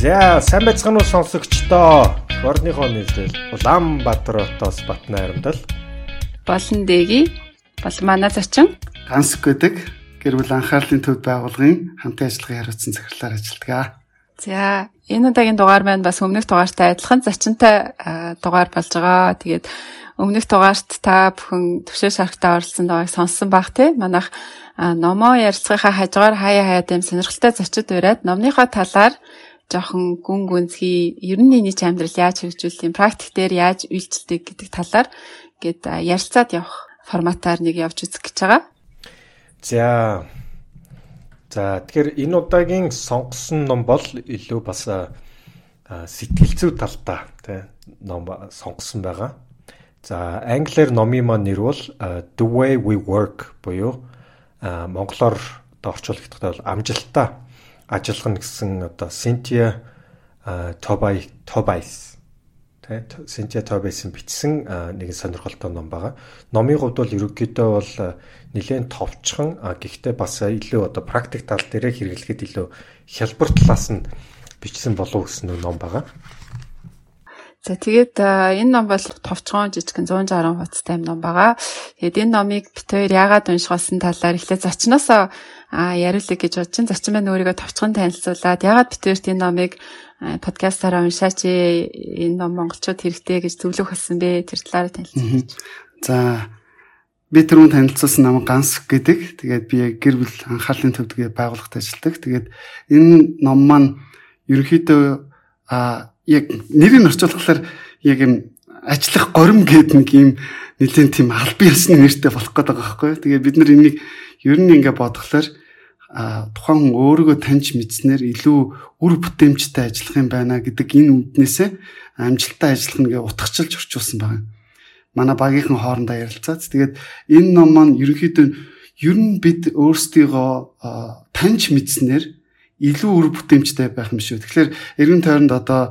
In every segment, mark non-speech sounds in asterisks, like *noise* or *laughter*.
За сайн байцгаана уу сонсогчдоо. Орныхоо нийлэл Улаанбаатар хотоос Батна аримдал. Болон дэги бол манай зочин ганс гэдэг гэр бүл анхаарлын төв байгууллагын хамтын ажиллагааны хариуцсан захирлаар ажилладаг. За энэ удаагийн дугаар маань бас өмнөх дугаартай адилхан зочинтой дугаар болж байгаа. Тэгээд өмнөх дугаарт та бүхэн төвшөө шархтаа оролцсон дугаарыг сонссон баг тий. Манайх номоо ярилцлагынхаа хажуугаар хаяа хаяа дэм сонирхолтой зочид ураад номныхоо талаар жоохон гүн гүнзгий ер нь нийт амьдрал яаж хэрэгжүүлэх юм практик дээр яаж үйлчлдэг гэдэг талаар гээд ярилцаад явах форматаар нэг явж үзэх гэж байгаа. За. За тэгэхээр энэ удаагийн сонгосон ном бол илүү бас сэтгэл зүй талтай тий ном сонгосон байгаа. За англиар номын маань нэр бол The Way We Work буюу монголоор одоо орчуулгадахад бол амжилттай ажиллах нь гэсэн одоо Cynthia Tobay Tobias тэ Cynthia Tobias-ын бичсэн нэгэн сонирхолтой ном байгаа. Номын хувьд бол ерөнхийдөө бол нэлээд товчхон гэхдээ бас илүү одоо практик тал дээр хэрэглэхэд илүү хялбар талаас нь бичсэн болов гэсэн ном байгаа. За тэгээд энэ ном бол товчхон жижигхэн 160 хуудастай ном байгаа. Тэгээд энэ номыг бит хоёр яагаад унших болсон талаар эхлээд зочноосоо а яриулъя гэж бодож чинь зарчим маань өөрийгөө товчхон танилцуулаад ягаад битэрт энэ номыг подкастаараа уншаач энэ ном монголчууд хэрэгтэй гэж зөвлөх болсон бэ тэр талаараа танилцуулъя. За би түрүүн танилцуулсан нам ганс гэдэг. Тэгээд би гэр бүл анхаарлын төвдгээ байгууллагт ажилладаг. Тэгээд энэ ном маань ерөнхийдөө а яг нэрийг орчуулахлаар яг юм ажиллах горим гэдэг нэг юм нэгэн тийм албан ёсны нэртэй болох гээд байгаа байхгүй. Тэгээд бид нар энийг ер нь ингээ бодглохлоор а тухайн хүн өөрийгөө таньж мэдснээр илүү үр бүтээмжтэй ажиллах юм байна гэдэг энэ үднээсээ амжилттай ажиллах нэгэ утгачилж орчуулсан байна. Манай багийнхан хоорондоо ярилцаад тэгээд энэ ном маань ерөнхийдөө ер нь бид өөрсдийгөө таньж мэдснээр илүү үр бүтээмжтэй байх юм шүү. Тэгэхээр эргэн тойронд одоо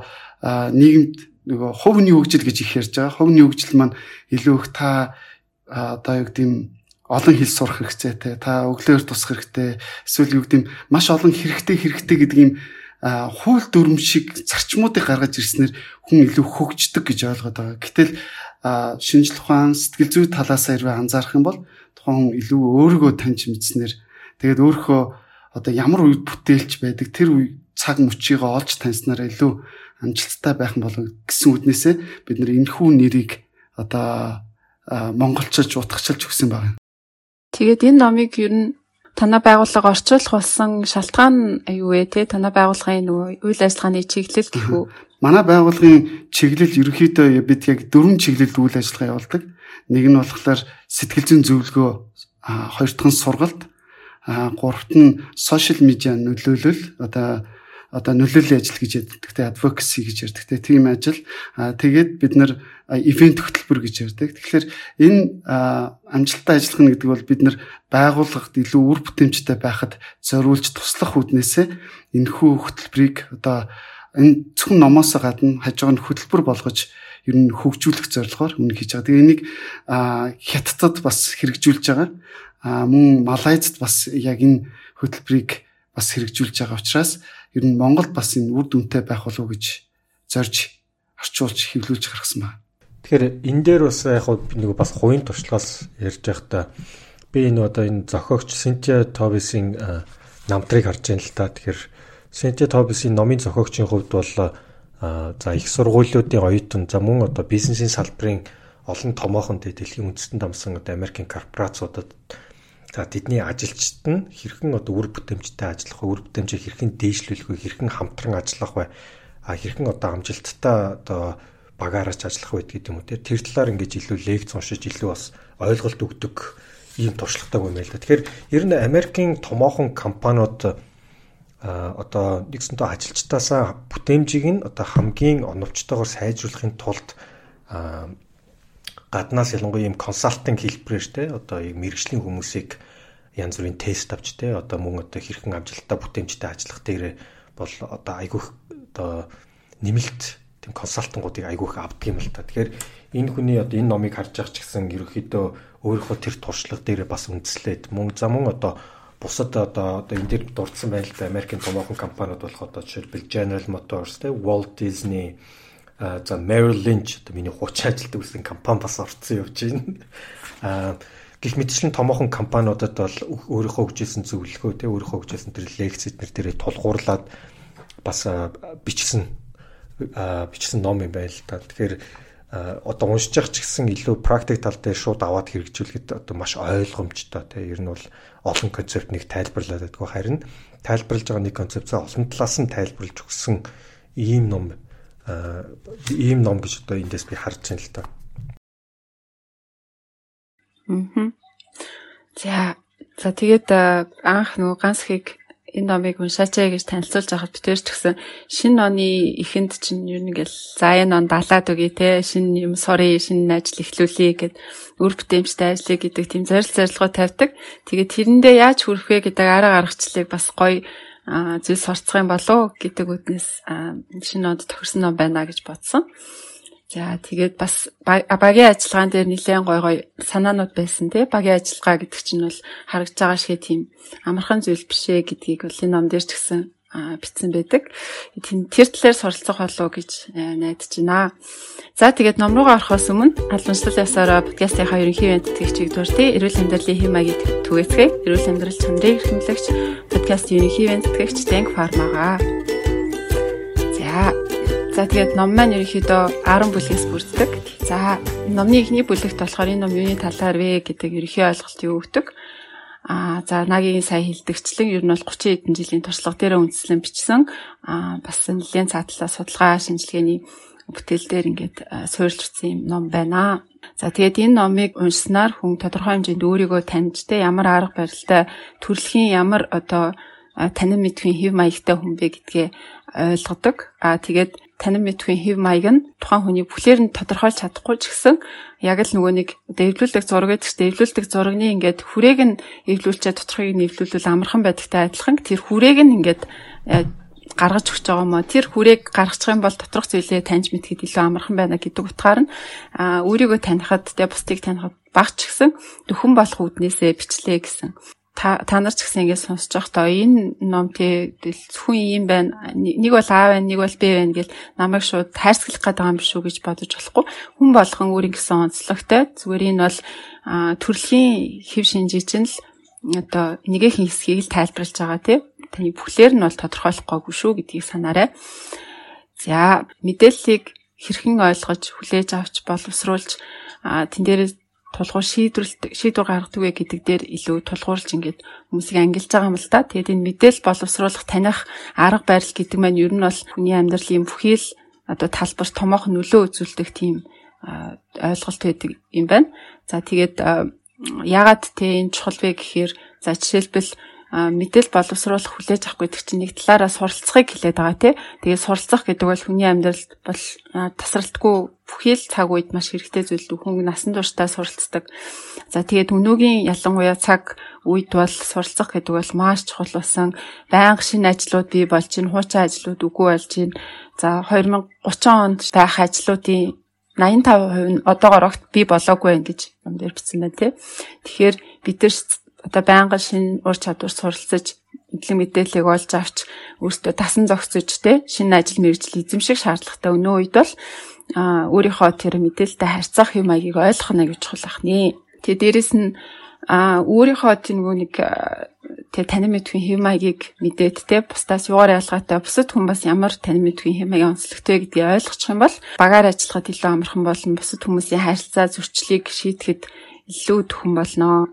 нийгэмд нөгөө хувийн хөгжил гэж их ярьж байгаа. Хувийн хөгжил маань илүү их та одоо юу гэдэм олон хэл сурах хэрэгцээтэй та өглөөр тусах хэрэгтэй эсвэл юу гэдэм маш олон хэрэгтэй хэрэгтэй гэдэг юм хууль дүрм шиг зарчмуудыг гаргаж ирснээр хүн илүү хөгждөг гэж ойлгоод байгаа. Гэтэл шинжлэх ухаан сэтгэл зүй талаас хэрвээ анзаарах юм бол тухайн хүн илүү өөрийгөө таньж мэдснээр тэгээд өөрийнхөө одоо ямар үед бүтээлч байдаг тэр үе цаг мөчийгөө олж таньснараа илүү амжилттай байх нь болов гэсэн үднээсээ бид нэр энэхүү нэрийг одоо монголчилж утгачилж өгсөн байна. Тэгээд энэ номыг ер нь танай байгууллага орчуулах болсон шалтгаан юу вэ те танай байгууллагын нөгөө үйл ажиллагааны чиглэл гэх үү? Манай байгууллагын чиглэл ерөнхийдөө бид яг дөрвөн чиглэлд үйл ажиллагаа явуулдаг. Нэг нь болохоор сэтгэл зүйн зөвлөгөө, хоёр дахь нь сургалт, гуравт нь сошиал медиа нөлөөлөл одоо одоо нөлөөллийн ажил гэж яддаг те advocacy гэж ярьдаг те тийм ажил тэгээд бид нар ивент хөтөлбөр гэж ярьдаг тэгэхээр энэ амжилттай ажиллах нь гэдэг бол бид нар байгууллагад илүү үр бүтээмжтэй байхад зориулж туслах үднээсээ энэхүү хөтөлбөрийг одоо энэ зөвхөн номоос гадна хажууг нь хөтөлбөр болгож ер нь хөгжүүлэх зорилгоор өмнө хийж байгаа. Тэгээ энийг хятадд бас хэрэгжүүлж байгаа. А мөн Малайзд бас яг энэ хөтөлбөрийг бас хэрэгжүүлж байгаа учраас ер нь Монголд бас энэ үр дүнтэй байх болов уу гэж зорж орчуулж хэвлүүлж гаргасан байна. Тэгэхээр энэ дээр бас яг нэг бас хувийн туршлагаас ярьж байхдаа би энэ одоо энэ зохиогч Синтия Тобисын намтрыг харж байна л та. Тэгэхээр Синтия Тобисын номын зохиогчийн хувьд бол за их сургуулиудын оюутан за мөн одоо бизнесийн салбарын олон томоохон дэлхийн үндэстэн дамсан одоо Америкийн корпорациудад За тэдний ажилчид нь хэрхэн одоо үр бүтээмжтэй ажиллах вэ? Үр бүтээмжээ хэрхэн дээшлүүлэх вэ? Хэрхэн хамтран ажиллах вэ? А хэрхэн одоо амжилттай одоо багаараач ажиллах вэ гэдэг юм уу? Тэр талаар ингэж илүү лекц уншиж илүү бас ойлголт өгдөг ийм туршлагатай юм байл да. Тэгэхээр ер нь Америкийн томоохон компаниуд а одоо нэгсэнтэй ажилчтаасаа бүтээмжийг нь одоо хамгийн оновчтойгоор сайжруулахын тулд гаднаас ялангуяа ийм консалтинг хэлбэрээр те одоо ийм мэрэгжлийн хүмүүсийг янз бүрийн тест авч те одоо мөн одоо хэрхэн амжилттай бүтээмжтэй ажиллах дээр бол одоо айгүйх одоо нэмэлт тийм консалтингуудыг айгүйх авдаг юм л та. Тэгэхээр энэ хүний одоо энэ номыг харж байгаа ч гэсэн ерөөхдөө өөрийнхөө тэр туршлага дээр бас үндэслээд мөн за мөн одоо бусад одоо одоо энэ дэр дурдсан байл да Америкийн томоохон компаниуд болох одоо жишээлбэл General Motors те Walt Disney за Merrill Lynch одоо миний хуч ажилтдаг үсэн компани бас орцсон явж байна. Аа гих мэтчлэн томоохон компаниудад бол өөрийнхөө хөгжүүлсэн зөвлөгөө те өөрийнхөө хөгжүүлсэн тэр лекцэд нэр дээрээ тулгуурлаад бас бичсэн бичсэн ном юм байл та. Тэгэхээр одоо уншиж явах ч гэсэн илүү практик тал дээр шууд аваад хэрэгжүүлэхэд одоо маш ойлгомжтой те ер нь бол олон концепт нэг тайлбарлаад байдгүй харин тайлбарлаж байгаа нэг концепцээ олон талаас нь тайлбарлаж өгсөн ийм ном ийм ном гэж одоо эндээс би харж байна л та. Аа. За за тэгээд анх нөгөө ганц хийг энэ номыг уншаач гэж танилцуулж байхад бид ч гэсэн шинэ оны эхэнд чинь юу нэгэл за энэ он далаад өгье те шинэ юм сорри шинэ ажил эхлүүлье гэд үр бүтээмжтэй ажиллая гэдэг тийм зорилт зорилгоо тавьдаг. Тэгээд тэрэндээ яаж хүрэх вэ гэдэг арга аргачлалыг бас гоё зүйл сурцах юм болов гэдэг үднэс шинэ онд тохирсон ном байна гэж бодсон. За тэгээд бас багийн ажиллагаан дээр нэлээд гой гой санаанууд байсан тий багийн ажиллагаа гэдэг чинь бол харагдж байгаа шиг тийм амархан зүйл биш ээ гэдгийг бол энэ ном дээр ч гэсэн бичсэн байдаг. Тэр талаар суралцах болов гэж найдаж байна. За тэгээд ном руугаа орохоос өмнө албанчлал ясаараа подкастын ерөнхий ивент тэтгэгчийг дуртай эрүүл амьдралын хэм маягийг түгээцгээе. Эрүүл амьдрал чанарыг эрхэмлэгч подкастын ерөнхий ивент тэтгэгч Дэнг фармагаа. За За тэгээд ном маань ерөнхийдөө 10 бүлгээс бүрддэг. За номны эхний бүлэгт болохоор энэ ном юуны талаар вэ гэдэг ерөнхий ойлголт юу өгдөг. Аа за нагийн сая хилдэгчлэн ер нь бол 30 хэдэн жилийн туршлага дээр үндэслэн бичсэн. Аа бас нэлээд цаатлаа судалгаа шинжилгээний бүтээл дээр ингээд суурилжсан юм ном байна. За тэгээд энэ номыг уншсанаар хүн тодорхой хэмжээнд өөрийгөө таньж тэ ямар арга барилтай төрөлхийн ямар одоо танин мэдхийн хэв маягтай хүн бэ гэдгээ ойлгодог. Аа тэгээд танин мэдхийн хэв маяг нь тухайн хүний бүхлээр нь тодорхойлж чадахгүй ч гэсэн яг л нөгөө нэг дэвлүүлдэг зураг гэдэг чинь дэвлүүлдэг зурагны ингээд хүрээг нь эвлүүлчихэд тодорхойг нь эвлүүлвэл амархан байдагтай адилхан. Тэр хүрээг нь ингээд э, гаргаж өгч байгаа мó тэр хүрээг гаргачих юм бол доторх зүйлээ таньж мэдхэд илүү амархан байна гэдэг утгаар нь өөрийгөө танихад тэ бусдыг танихад багч гисэн дөхөн болох үднээсээ бичлээ гэсэн та нар ч гэсэн ингэ сонсож байхдаа энэ ном тий зөвхөн юм байна. Нэг бол А байна, нэг бол Б байна гэл намайг шууд тайрсаглах гэдэг юм биш үү гэж бодож болохгүй. Хүн болгон өөрийн гэсэн онцлогтой. Зүгээр энэ бол төрөлхийн хэв шинжий чинь л одоо нэгэн хэсгийг л тайлбарлаж байгаа тий. Таны бүхлээр нь бол тодорхойлохгүй шүү гэдгийг санаарай. За мэдээллийг хэрхэн ойлгож хүлээж авч боловсруулж тэн дээрээ тулгуур шийдвэрлэлт шийдвэр гаргадаг вэ гэдэг дээр илүү тулгуурлаж ингээд хүмүүсийг ангилж байгаа юм л да. Тэгээд энэ мэдээлэл боловсруулах таних арга барил гэдэг маань ер нь бол хүний амьдралын бүхий л одоо талбарт томоохон нөлөө үзүүлдэг тийм ойлголт байдаг юм байна. За тэгээд ягаад те энэ чухал вэ гэхээр за жишээлбэл мэдээл боловсруулах хүлээж авах гэдэг чинь нэг талаараа суралцахыг хэлээд байгаа тий. Тэгээд суралцах гэдэг бол хүний амьдралд бол тасралтгүй бүхий л цаг үед маш хэрэгтэй зүйл хүн насан туршдаа суралцдаг. За тэгээд өнөөгийн ялангуяа цаг үед бол суралцах гэдэг бол маш чухал болсон. Байнга шинэ ажлууд бий болж чинь хуучин ажлууд үгүй болж чинь. За 2030 онд байх ажлуудын 85% нь одоогоор огт бий болоогүй гэж юм дээр бичсэн байна тий. Тэгэхээр бид нар одоо байнга шинэ ур чадвар суралцаж эдлэг мэдээллийг олж авч өөртөө тасан зогсож те шинэ ажил мэргэжил эзэмших шаардлагатай өнөө үед бол өөрийнхөө тэр мэдээлэлтэй харьцах юм аягийг ойлгох нь гэж чухал ахнэ. Тэгээ дээрэс нь өөрийнхөө тийм нэг тэг танин мэдхийн хэв маягийг мэдээд те бусдаас юугаар ялгаатай бусад хүн бас ямар танин мэдхийн хэв маягийн онцлогтой гэдгийг ойлгочих юм бол багаар ажиллахад илүү амархан болон бусад хүмүүсийн харилцаа зөрчлийг шийдэхэд илүү төхөн болно.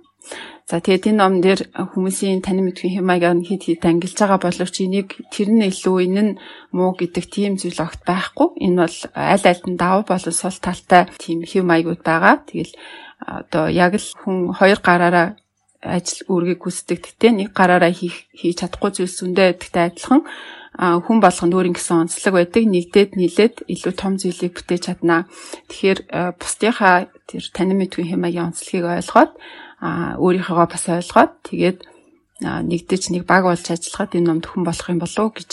За тэгээд энэ ном дээр хүмүүсийн танин мэдхийн хямааг хэд хэд ангилж байгаа боловч энийг тэр нь илүү энэ нь муу гэдэг тийм зүйл огт байхгүй. Энэ бол аль альд нь давуу болон сул талтай тийм хэв маягууд байгаа. Тэгэл одоо яг л хүн хоёр гараараа ажил үүргийг гүйцэтгэх гэдэг нэг гараараа хийх хийж чадахгүй зүйлс үндэ гэдэгтэй адилхан хүн болгонд өөр ингэсэн онцлог байдаг. Нэгдээд нийлээд илүү том зүйлийг бүтээж чаднаа. Тэгэхээр бусдынхаа тэр танин мэдгүй хэмээгийн онцлогийг ойлгоод өөрийнхөө бас ойлгоод тэгээд нэгдэж нэг баг болж ажиллахад энэ ном төхөн болох юм болов уу гэж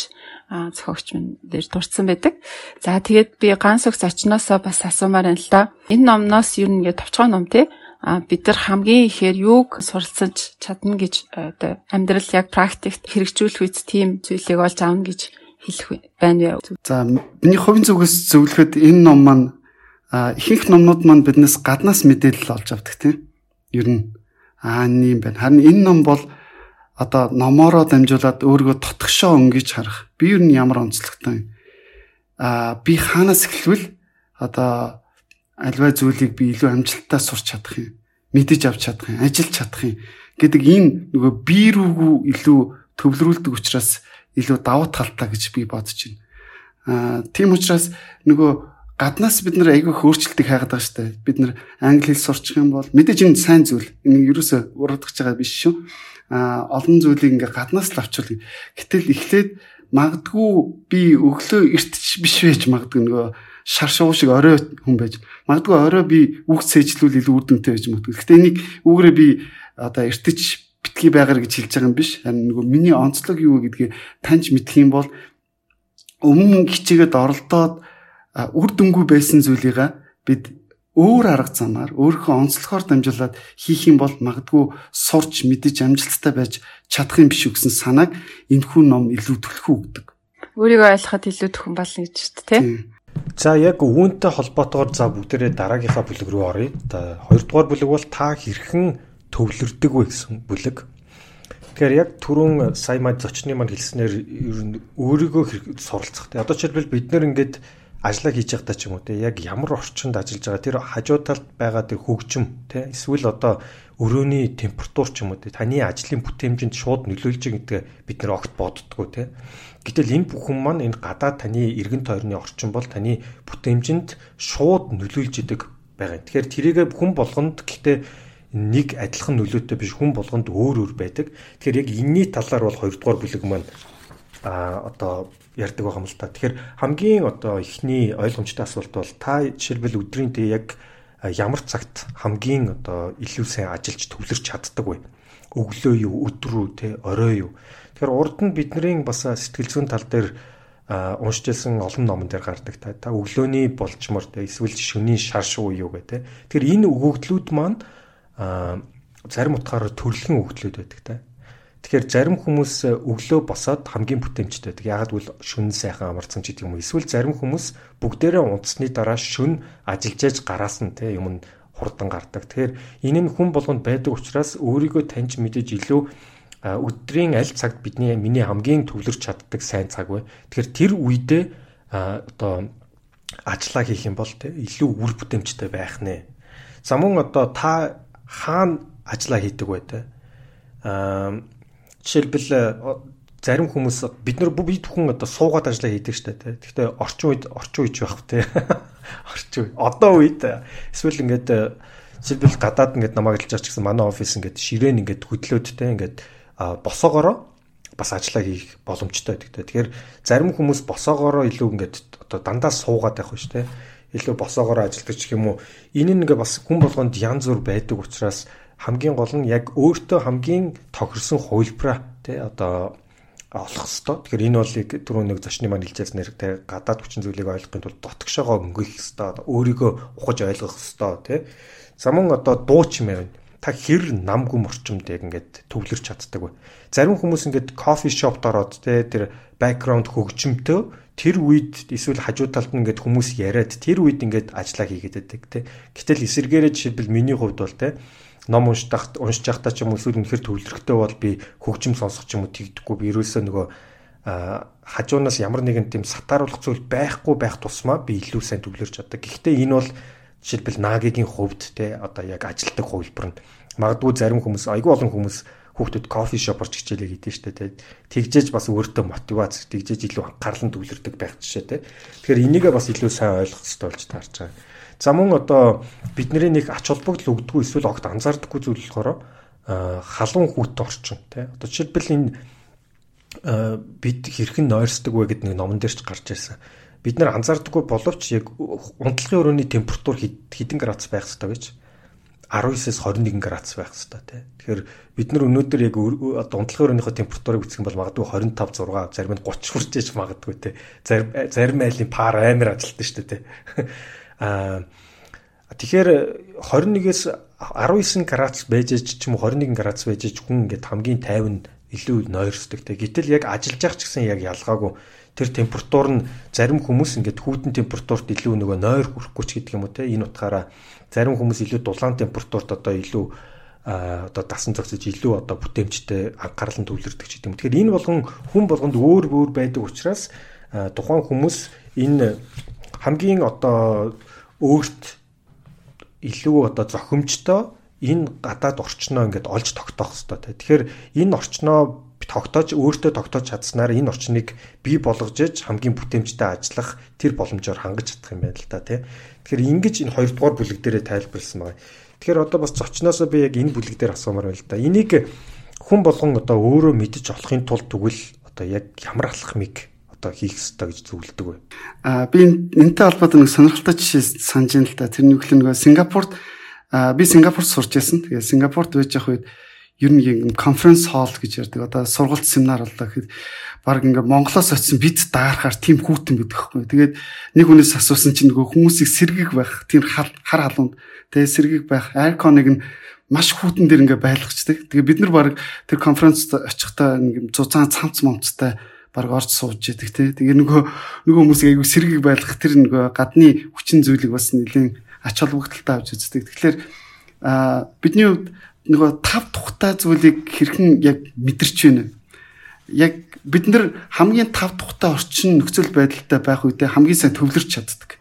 зохиогч минь дээр дурдсан байдаг. За тэгээд би ганц үг зочноосоо бас асуумаар байна л да. Энэ номноос ер нь ингээд товчхон ном тий бид нар хамгийн ихээр юуг суралцаж чадна гэж одоо амьдрал яг практикт хэрэгжүүлэх үед тийм зүйлийг олж авна гэж хэлэх байна? За миний хувийн зүгээс зөвлөхөд энэ ном маань ихэнх номнууд маань биднээс гаднаас мэдээлэл олж авдаг тийм. Ер нь аа юм байна. Харин энэ ном бол одоо номоороо дамжуулаад өөрийгөө тотгошоо өнгөж харах. Би ер нь ямар онцлогтой юм. Аа би хаанаас эхлэвэл одоо альва зүйлийг би илүү амжилттай сурч чадах юм мэдэж авч чадах юм ажиллаж чадах юм гэдэг ийм нөгөө би рүүгүү илүү төвлөрүүлдэг учраас илүү давуу талтай гэж би бодож байна. Аа тийм учраас нөгөө гаднаас бид нар айгүй хөөрчлөлтийг хайгаад байгаа шүү дээ. Бид нар англи хэл сурчих юм бол мэдээж энэ сайн зүйл. Энэ ерөөсө урагдах байгаа биш шүү. Аа олон зүйлийг ингээ гаднаас л авчвал гэтэл эхлээд магадгүй би өглөө эртч биш байж магадгүй нөгөө шар шуу шиг орой хүн байж магадгүй орой би үг цээжлүүл илүү үр дүнтэй байж магадгүй. Гэхдээ энийг үүгээрээ би одоо эртэж битгий байгаар гэж хэлж байгаа юм биш. Харин нөгөө миний онцлог юу гэдгийг таньж мэдэх юм бол өмнө хичээгээд оролдоод үр дүнгүй байсан зүйлийг бид өөр арга замаар өөрийнхөө онцлогоор дамжуулаад хийх юм бол магадгүй сурч мэдэж амжилттай байж чадах юм биш үү гэсэн санааг энэхүү ном илүү төлхөө өгдөг. Өөрийгөө ойлгоход илүү төхөн болно гэж шүү дээ, тийм. За яг үүнтэй холбоотойгоор за бүгдээрээ дараагийнхаа бүлэг рүү оръё. За хоёрдугаар бүлэг бол та хэрхэн төвлөрдөг вэ гэсэн бүлэг. Тэгэхээр яг түрүүн сая мад зочны манд хэлснээр ер нь өөрийгөө суралцах. Одоо жишээлбэл бид нэр ингээд ажиллаа хийж байхдаа ч юм уу те яг ямар орчинд ажиллаж байгаа тэр хажуу талд байгаа тэр хөгжим те эсвэл одоо өрөөний температур ч юм уу те таны ажлын бүтээмжинд шууд нөлөөлж гэдэг бид нэр огт боддгоо те Гэтэл энэ бүхэн маань энэ гадаад таны эргэн тойрны орчин бол таны бүтээмжинд шууд нөлөөлж идэг байгаа. Тэгэхээр тэрийгэ хүн болгонд гэхдээ нэг адилхан нөлөөтэй биш хүн болгонд өөр өөр байдаг. Тэгэхээр яг энэний талаар бол хоёрдугаар бүлэг маань а одоо ярьдаг байгаа юм л та. Тэгэхээр хамгийн одоо ихний ойлгомжтой асуулт бол та жишээлбэл өдрийн тэ яг ямар цагт хамгийн одоо илүү сайн ажиллаж төвлөрч чаддаг вэ? Өглөө юу, өдрөө тэ орой юу? Тэгэхээр урд нь бидний бас сэтгэл зүйн тал дээр уншижсэн олон номон дээр гардаг та. Та өглөөний болчмор те эсвэл шөнийн шар шуу юу гэх те. Тэгэхээр энэ өгөгдлүүд маань зарим утгаараа төрөлхөн өгөгдлүүд байдаг та. Тэгэхээр зарим хүмүүс өглөө босоод хамгийн бүтээмжтэй байдаг. Ягаад гэвэл шүн сайхан амарцсан ч гэдэг юм уу. Эсвэл зарим хүмүүс бүгдээрээ унтсны дараа шүн ажиллаж гараас нь те юм хурдан гардаг. Тэгэхээр энэ нь хүн болгонд байдаг учраас өөрийгөө таньж мэдэж илүү өдрийн аль цагт бидний миний хамгийн төвлөрч чаддаг сайн цаг вэ. Тэгэхээр тэр үедээ одоо ажиллаа хийх юм бол те илүү үр бүтээмжтэй байх нэ. За мөн одоо та хаана ажиллаа хийдэг вэ те. Аа жишээлбэл зарим хүмүүс бид нар бид бүхэн одоо суугаад ажиллаа хийдэг штэ те. Гэхдээ орчин үед орчин үеч байх те. *laughs* орчин үе. Одоо үед эсвэл ингээд жишээлбэл гадаад ингээд намайг ажиллаж гэсэн манай офис ингээд ширээн ингээд хөдлөөд те ингээд босоогоороо бас ажиллаа хийх боломжтой байдаг. Тэгэхээр зарим хүмүүс босоогоороо илүү ингээд одоо дандаа суугаад байх дээ. Илүү босоогоороо ажилладаг ч юм уу. Энэ нь ингээ бас хүн болгонд янз бүр байдаг учраас хамгийн гол нь яг өөртөө хамгийн тохирсон хувилбараа тий одоо олох хэвээр. Тэгэхээр энэ болыг түрүү нэг зочны маань хэлжээс нэр тий гадаад хүчин зүйлийг ойлгохын тулд дотгошоогоо өнгөх хэвээр. Өөрийгөө ухаж ойлгох хэвээр тий. Самун одоо дуу чимээ байна та хэр намгүй морчмд яг ингээд төвлөрч чаддаг вэ? Зарим хүмүүс ингээд кофе шопд ороод те тэр бэкграунд хөгжимтэй тэр үед эсвэл хажуу талд нь ингээд хүмүүс яриад тэр үед ингээд ажиллаа хийгээд байдаг те. Гэтэл эсэргээрээ жишээлбэл миний хувьд бол те ном уншдах уншиж байхдаа ч юм уу эсвэл үнэхэр төвлөрөхтэй бол би хөгжим сонсох ч юм уу тэгдэхгүй би ерөөсөө нөгөө хажуунаас ямар нэгэн тийм сатааруулах зүйл байхгүй байх тусмаа би илүү сайн төвлөрч чаддаг. Гэхдээ энэ бол жишээлбэл Нагийн хувьд те одоо яг ажилтдаг хувилбар нь магадгүй зарим хүмүүс айгүй олон хүмүүс хүүхдүүд кофе шопорч хичээлээ хийдэж штэ те тэгжээж бас өөртөө мотивац тэгжээж илүү анхаарлан төвлөрдөг байх жишээ те тэгэхээр энийгээ бас илүү сайн ойлгох хэрэгтэй болж таарч байгаа. За мөн одоо бидний нэг ач холбогдол өгдөггүй эсвэл огт анзаардаггүй зүйл болохоор халуун хүүт орчин те одоо жишээлбэл энэ бид хэрхэн нойрсдог вэ гэдэг нэг номон дээр ч гарч ирсэн бид нар анзаардаггүй боловч яг унтлагын өрөөний температур хэдэн градус байх ёстой гэж 19-с 21 градус байх ёстой тий. Тэгэхээр бид нар өнөөдөр яг одоо унтлагын өрөөнийхөө температурыг үзэх юм бол магадгүй 25 6 зарим нь 30 хүрч иж магадгүй тий. Зарим зарим айлын пар амар ажилтдаг шүү дээ тий. Тэгэхээр 21-ээс 19 градус байж ч юм уу 21 градус байж ч хүн ингээд хамгийн тайван илүү нойрсдог. Гэтэл яг ажиллаж явах ч гэсэн яг ялгаагүй тэр температур нь зарим хүмүүс ингээд хүүтэн температурт илүү нөгөө нойр хүрэхгүй ч гэдэг юм уу те энэ утгаараа зарим хүмүүс илүү дулаан температурт одоо илүү одоо дасан зогсож илүү одоо бүтээмжтэй анхаарлан төвлөрдөг ч гэдэг юм. Тэгэхээр энэ болгон хүн болгонд өөр өөр байдаг учраас тухайн хүмүүс энэ хамгийн одоо өөрт илүү одоо зохимжтой энэ гадаад орчноо ингээд олж тогтоох хэрэгтэй. Тэгэхээр энэ орчноо тогтоож өөртөө тогтоож чадсанаар энэ орчныг бий болгож иж хамгийн бүтээмжтэй ажиллах тэр боломжоор хангаж чадах юм байна л да тий. Тэгэхээр ингэж энэ хоёрдугаар бүлэг дээрээ тайлбарласан байгаа. Тэгэхээр одоо бас зочноосоо би яг энэ бүлэг дээр асуумаар байна л да. Энийг хүн болгон одоо өөрөө мэдэж олохын тулд тэгвэл одоо яг ямар алхмыг одоо хийх ёстой гэж зөвлөдөг вэ? Аа би энэтэй холбоотой нэг сонирхолтой жишээ санаж байна л да. Тэр нэг л нөгөө Сингапурт би Сингапурт сурч байсан. Тэгээ Сингапурт байж явах үед ер нь юм конференц холл гэж ярьдаг. Одоо сургалт семинар боллоо гэхэд баг ингээ Монголоос очисон бид даарахаар тийм хүүтэн байдаг хгүй. Тэгээд нэг хүнээс асуусан чинь нөгөө хүмүүсийг сэргэг байх тийм хар халуунд тэгээ сэргэг байх айконыг нь маш хүүтэн дээр ингээ байлгачдаг. Тэгээ бид нар баг тэр конференцд очихдаа ингээ цуцаан цамц момцтой баг орж сууж яадаг тий. Тэгээ нөгөө нөгөө хүмүүсийг айгүй сэргийг байлгах тэр нөгөө гадны хүчин зүйлийг бас нэлийн ач холбогдолтой авч үздэг. Тэгэхээр а бидний хувьд нөгөө тав тухтай зүйлийг хэрхэн яг мэдэрч байна. Яг бид нар хамгийн тав тухтай орчин нөхцөл байдалтай байх үедээ хамгийн сайн төвлөрч чаддаг.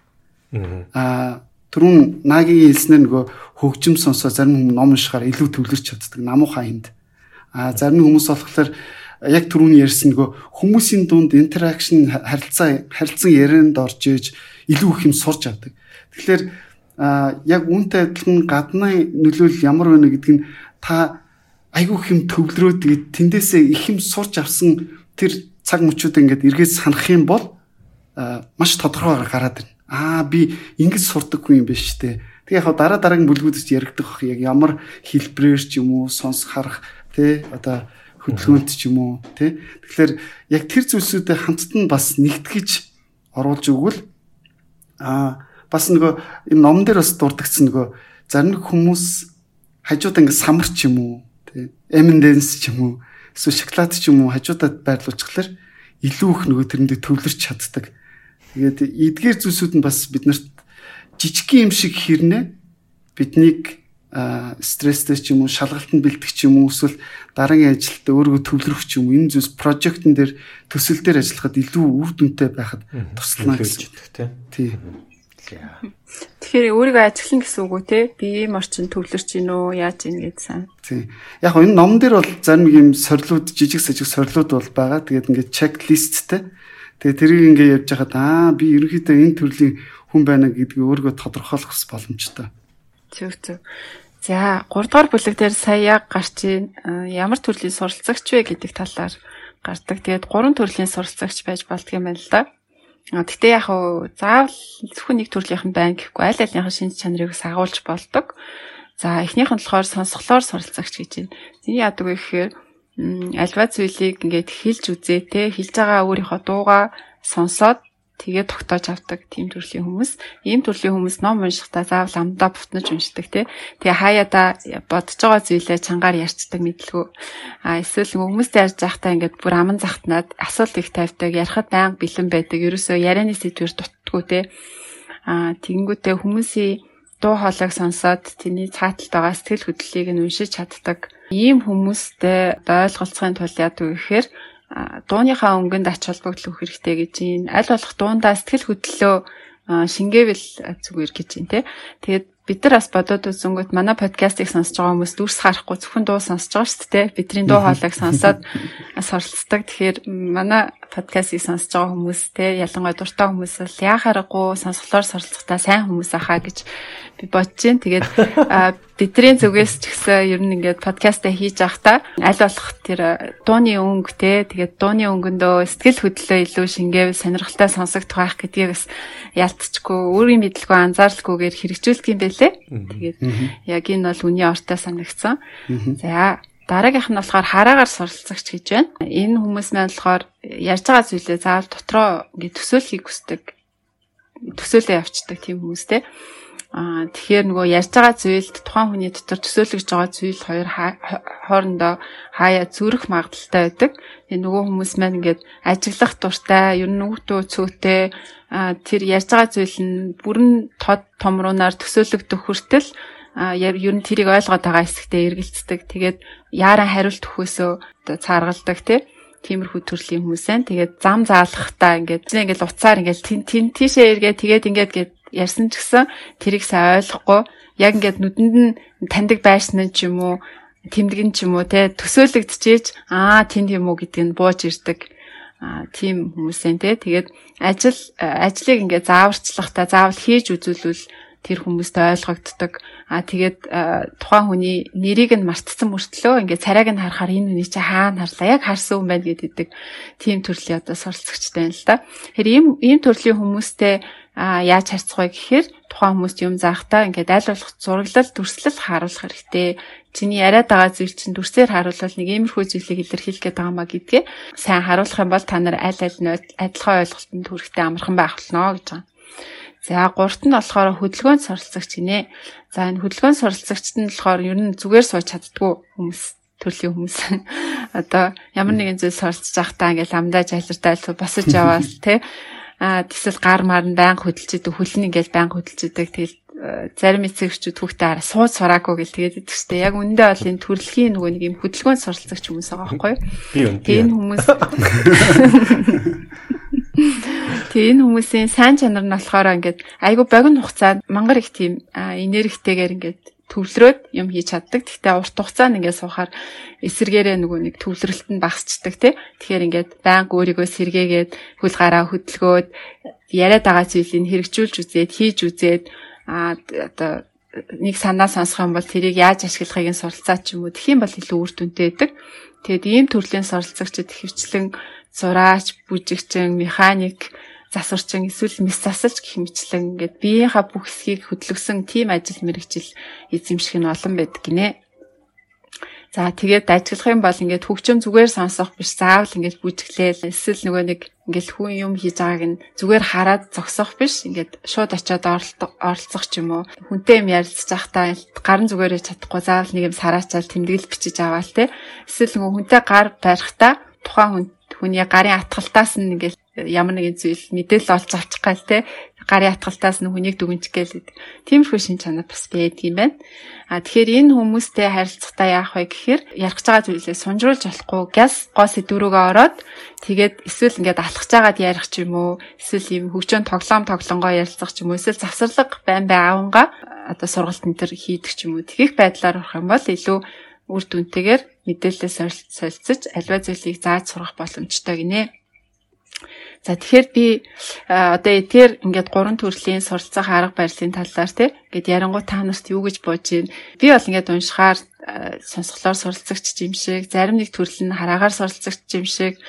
Аа түрүүн нагийн хэлснээр нөгөө хөгжим сонсоо зарим хүмүүс ном уншихаар илүү төвлөрч чаддаг. Намуухан энд. Аа зарим хүмүүс болохоор яг түрүүний ярьсан нөгөө хүмүүсийн дунд интеракшн харилцаа харилцан ярианд орж иж илүү их юм сурч авдаг. Тэгэхээр яг үүнтэй адилхан гадны нөлөөлөл ямар байна гэдг нь та айгүй их юм төвлөрөөд тэгээд тэндээсээ их юм сурч авсан тэр цаг мөчүүд ингээд эргээд санах юм бол маш тодорхой гараад ирнэ. Аа би ингэж сурдаг хүн юм биш үү? Тэгээ яг дараа дараагийн бүлгүүдс яригдах яг ямар хэлбрээр ч юм уу сонс харах тий одоо хөдөлгөөнт ч юм уу тий? Тэгэхээр яг тэр зүйлсүүдэд хамтд нь бас нэгтгэж оруулж өгвөл аа бас нөгөө энэ ном дээр бас дурдгдсан нөгөө зарим хүмүүс хажуудаа ингээ самарч юм уу тий? M&M's ч юм уу эсвэл шоколад ч юм уу хажуудад байрлуулчихлаар илүү их нөгөө тэрэндээ төвлөрч чаддаг. Тэгээд эдгээр зүйлсүүд нь бас биднэрт жижигхэн юм шиг хэрнэ? Биднийг стресстэй ч юм уу шалгалтанд бэлдэх ч юм уу эсвэл дараагийн ажилд өөрийгөө төвлөрөх ч юм уу энэ зүйлс прожектын дээр төсөл дээр ажиллахад илүү үр дүнтэй байхад туслана гэж тийм. Тий. Тэгэхээр өөрийгөө ажиглан гэсэн үг үү те? Биеийн орчин төвлөрч гин үү? Яаж ийн гэж сан. Тий. Яг энэ ном дээр бол зарим юм сорилууд жижиг сажиг сорилууд бол байгаа. Тэгээд ингээд чеклисттэй. Тэгээд тэрийг ингээд явж хахад аа би ерөнхийдөө энэ төрлийн хүн байна гэдгийг өөрийгөө тодорхойлох боломжтой. Зөв зөв. За 3 дугаар бүлэг дээр сая яг гарч ямар төрлийн суралцагч вэ гэдэг талаар гардаг. Тэгээд гурван төрлийн суралцагч байж болдго юм байна л да. Гэхдээ яг хуу заавал зөвхөн нэг төрлийнх нь байна гэхгүй аль альнийхэн шинж чанарыг сагуулж болдог. За эхнийх нь болохоор сонсголоор суралцагч гэж байна. Зэний яадаг вэ гэхээр альва зүйлийг ингээд хэлж үзээ те хэлж байгаа өөрийнхөө дууга сонсоод тэгээ тогтоож авдаг тийм төрлийн хүмүүс. Ийм төрлийн хүмүүс ном уншихдаа заавал амдаа бутнаж уншдаг тий. Тэгээ хаяада бодож байгаа зүйлээ чангаар ярьцдаг мэдлгүй. А эсвэл хүмүүстэй ярьж байхдаа ингээд бүр аман захтнаад асуулт их тавьдаг, ярихад байнга бэлэн байдаг. Ерөөсөө ярианы сэдвэр дутдаггүй тий. А тэгэнгүүтээ хүмүүсийн дуу хоолойг сонсоод тэний цааталт байгаа сэтгэл хөдлөлийг нь уншиж чаддаг. Ийм хүмүүстэй ойлголцохын тулд яадаг вэ гэхээр дууныхаа өнгөнд ач холбогдол өгөх хэрэгтэй гэж юм. Аль болох дуундаа сэтгэл хөдлөлөө шингээвэл зүгээр гэж юм те. Тэгээд бид нар бас бодоод үзэнгүүт манай подкастыг сонсож байгаа хүмүүс дүрс харахгүй зөвхөн дуу сонсож байгаа шүү дээ. Бидний дуу *laughs* хоолойг сонсоод суралцдаг. Тэгэхээр манай подкастыг сонсож байгаа хүмүүс те ялангуяа дуртай хүмүүс л яхаарахгүй сонсголоор суралцахтаа сайн хүмүүс ахаа гэж бодож байна. Тэгээд бидний зүгээс ч гэсэн ер нь ингээд подкастаа хийж байхдаа аль болох тэр дууны өнгө те тэгээд дууны өнгөндөө сэтгэл хөдлөлөө илүү шингээвэл сонирхолтой сонсогдох байх гэдгийг бас ялтчгүй өөрийн мэдлгүй анзаарлахгүйгээр хэрэгжүүлдэг юм байлээ. Тэгээд яг энэ бол үний ортой санагдсан. За Дараагийнх нь болохоор хараагаар суралцагч гэж байна. Энэ хүмүүс маань болохоор ярьж байгаа зүйлээ заавал дотроо ингээд төсөөлөхийг хүсдэг. Төсөөлөө явцдаг тийм хүмүүстэй. Аа тэгэхээр нөгөө ярьж байгаа зүйлд тухайн хүний дотор төсөөлөгж байгаа зүйл хоёр хоорондоо хаяа зүрх магадaltaй байдаг. Тэгээ нөгөө хүмүүс маань ингээд ажиглах дуртай, ер нь үгтөө цөөтэй тэр ярьж байгаа зүйл нь бүрэн тод томруунаар төсөөлөгдөх хүртэл ер нь тэрийг ойлгоод байгаа хэсэгтээ эргэлцдэг. Тэгээд яаран хариулт өгөхөөсөө цааргалдаг тий тиймэрхүү төрлийн хүмүүс байна. Тэгээд зам заалахтаа ингээд ингээд уцаар ингээд тэн тэн тийшээ эргээ тэгээд ингээд гээд ярьсан ч гэсэн тэрийг сайн ойлгохгүй яг ингээд нүдэнд нь таньдаг байшин ч юм уу тэмдгэн ч юм уу те төсөөлөгдчихэж аа тэнд юм уу гэдг нь бууж ирдэг тийм хүмүүсэн те тэгээд ажил ажлыг ингээд зааварчлахтаа заавал хийж үзүүлвэл тэр хүмүүстэй ойлгогддог. А тэгээд тухайн хүний нэрийг нь мартсан мөртлөө ингээд царайг нь харахаар энэ хүний чи хаана харлаа яг харсан юм байна гэдэг тийм төрлийн одоо суралцагчтай байна л да. Тэгэхээр ийм ийм төрлийн хүмүүстэй а яаж харьцах вэ гэхээр тухайн хүмүүст юм заахтаа ингээд болох зураглал дүрслэл харуулах хэрэгтэй. Чиний яриад байгаа зүйл чинь дүрсээр харуулвал нэг иймэрхүү зүйлийг илэрхийлэх гээд байгаа маа гэдгээ сайн харуулах юм бол та нар аль аль нь адилхан ойлголтод хүрэхтэй амархан байх болно гэж байгаа. За гуравт нь болохоор хөдөлгөөнд суралцагч гинэ. За энэ хөдөлгөөнд суралцагчд нь болохоор ер нь зүгээр сууж чаддгүй хүмүүс төрлийн хүмүүс *laughs* одоо ямар нэгэн зүйл суралцж байхдаа ингээл амдаа жайлартай босож яваас *laughs* тий а тэсэл гар марн байнг хөдөлж идэг хөлн ингээл байнг хөдөлж идэг тэгэл э, зарим эцэгчүүд хүүхдээ хараа сууд сураагүй гэл тэгээд штэ. Яг үндэ бол энэ төрөлхийн нөгөө нэг юм хөдөлгөөн суралцагч хүмүүс байгаа байхгүй юу? Энэ хүмүүс Тэгээ энэ хүмүүсийн сайн чанар нь болохоор ингээд айгүй богино хугацаанд мангар их тийм энергитэйгээр ингээд төвлөрөөд юм хийж чаддаг. Гэхдээ урт хугацаанд ингээд суухаар эсэргээрээ нөгөө нэг төвлөрөлт нь багасчдаг тий. Тэгэхээр ингээд байнга өөрийгөө сэргээгээд хөл гараа хөдөлгөөд яриад байгаа зүйлийг хэрэгжүүлж үзээд хийж үзээд а одоо нэг санаа сонсох юм бол тэрийг яаж ашиглахыг нь суралцаа ч юм уу. Тэгэх юм бол илүү үр дүнтэй байдаг. Тэгэд ийм төрлийн суралцагчид хөвчлэн зураач, бүжигчин, механик засварчин эсвэл мис засалч гэх мэтлэн ингээд биеийнхаа бүх хэсгийг хөдөлгсөн тим ажил мэрэгжил эзэмших нь олон байдаг гинэ. За тэгээд ажиллах юм бол ингээд хөгжим зүгээр сонсох биш. Заавал ингээд бүжиглээл. Эсвэл нөгөө нэг ингээд хүн юм хийж байгааг нь зүгээр хараад зогсох биш. Ингээд шууд очиод оролцох ч юм уу. Хүнтэй юм ярилцж байхдаа гарын зүгээрээ чадахгүй. Заавал нэг юм сараачаал тэмдэглэл бичиж аваал те. Эсвэл нөгөө хүнтэй гар барихтаа тухайн хүн хүний гарын атгалтаас нь ингээд ямар нэгэн зүйл мэдээлэл олж авчих гал те гарын атгалтаас нь хүнийг дүгнчих гээл гэдэг. Тиймэрхүү шин чанар бас байдаг юм байна. А тэгэхээр энэ хүмүүстэй харилцахтаа яах вэ гэхээр ярих гэж байгаа зүйлээ сунжруулж болохгүй газ гоо сэдврүүгээ ороод тэгээд эсвэл ингээд алхаж байгаад ярих ч юм уу эсвэл ийм хөгжөөн тоглоом тоглонгоо ярилцах ч юм уу эсвэл завсарлага байн бай аавнгаа одоо сургалт энэ төр хийдэг ч юм уу тэгэх байдлаар орох юм бол илүү үр дүнтэйгээр мэдээлэлээ солилцож альва зүйлийг зааж сурах боломжтой гинэ. За тэгэхээр би одоо этер ингээд гурван төрлийн суралцах арга барилын талаар тий ингээд ярангуй та нарт юу гэж бууж байна. Би бол ингээд уншихаар сонсголоор суралцагч юм шиг, зарим нэг төрөл нь хараагаар суралцагч юм шиг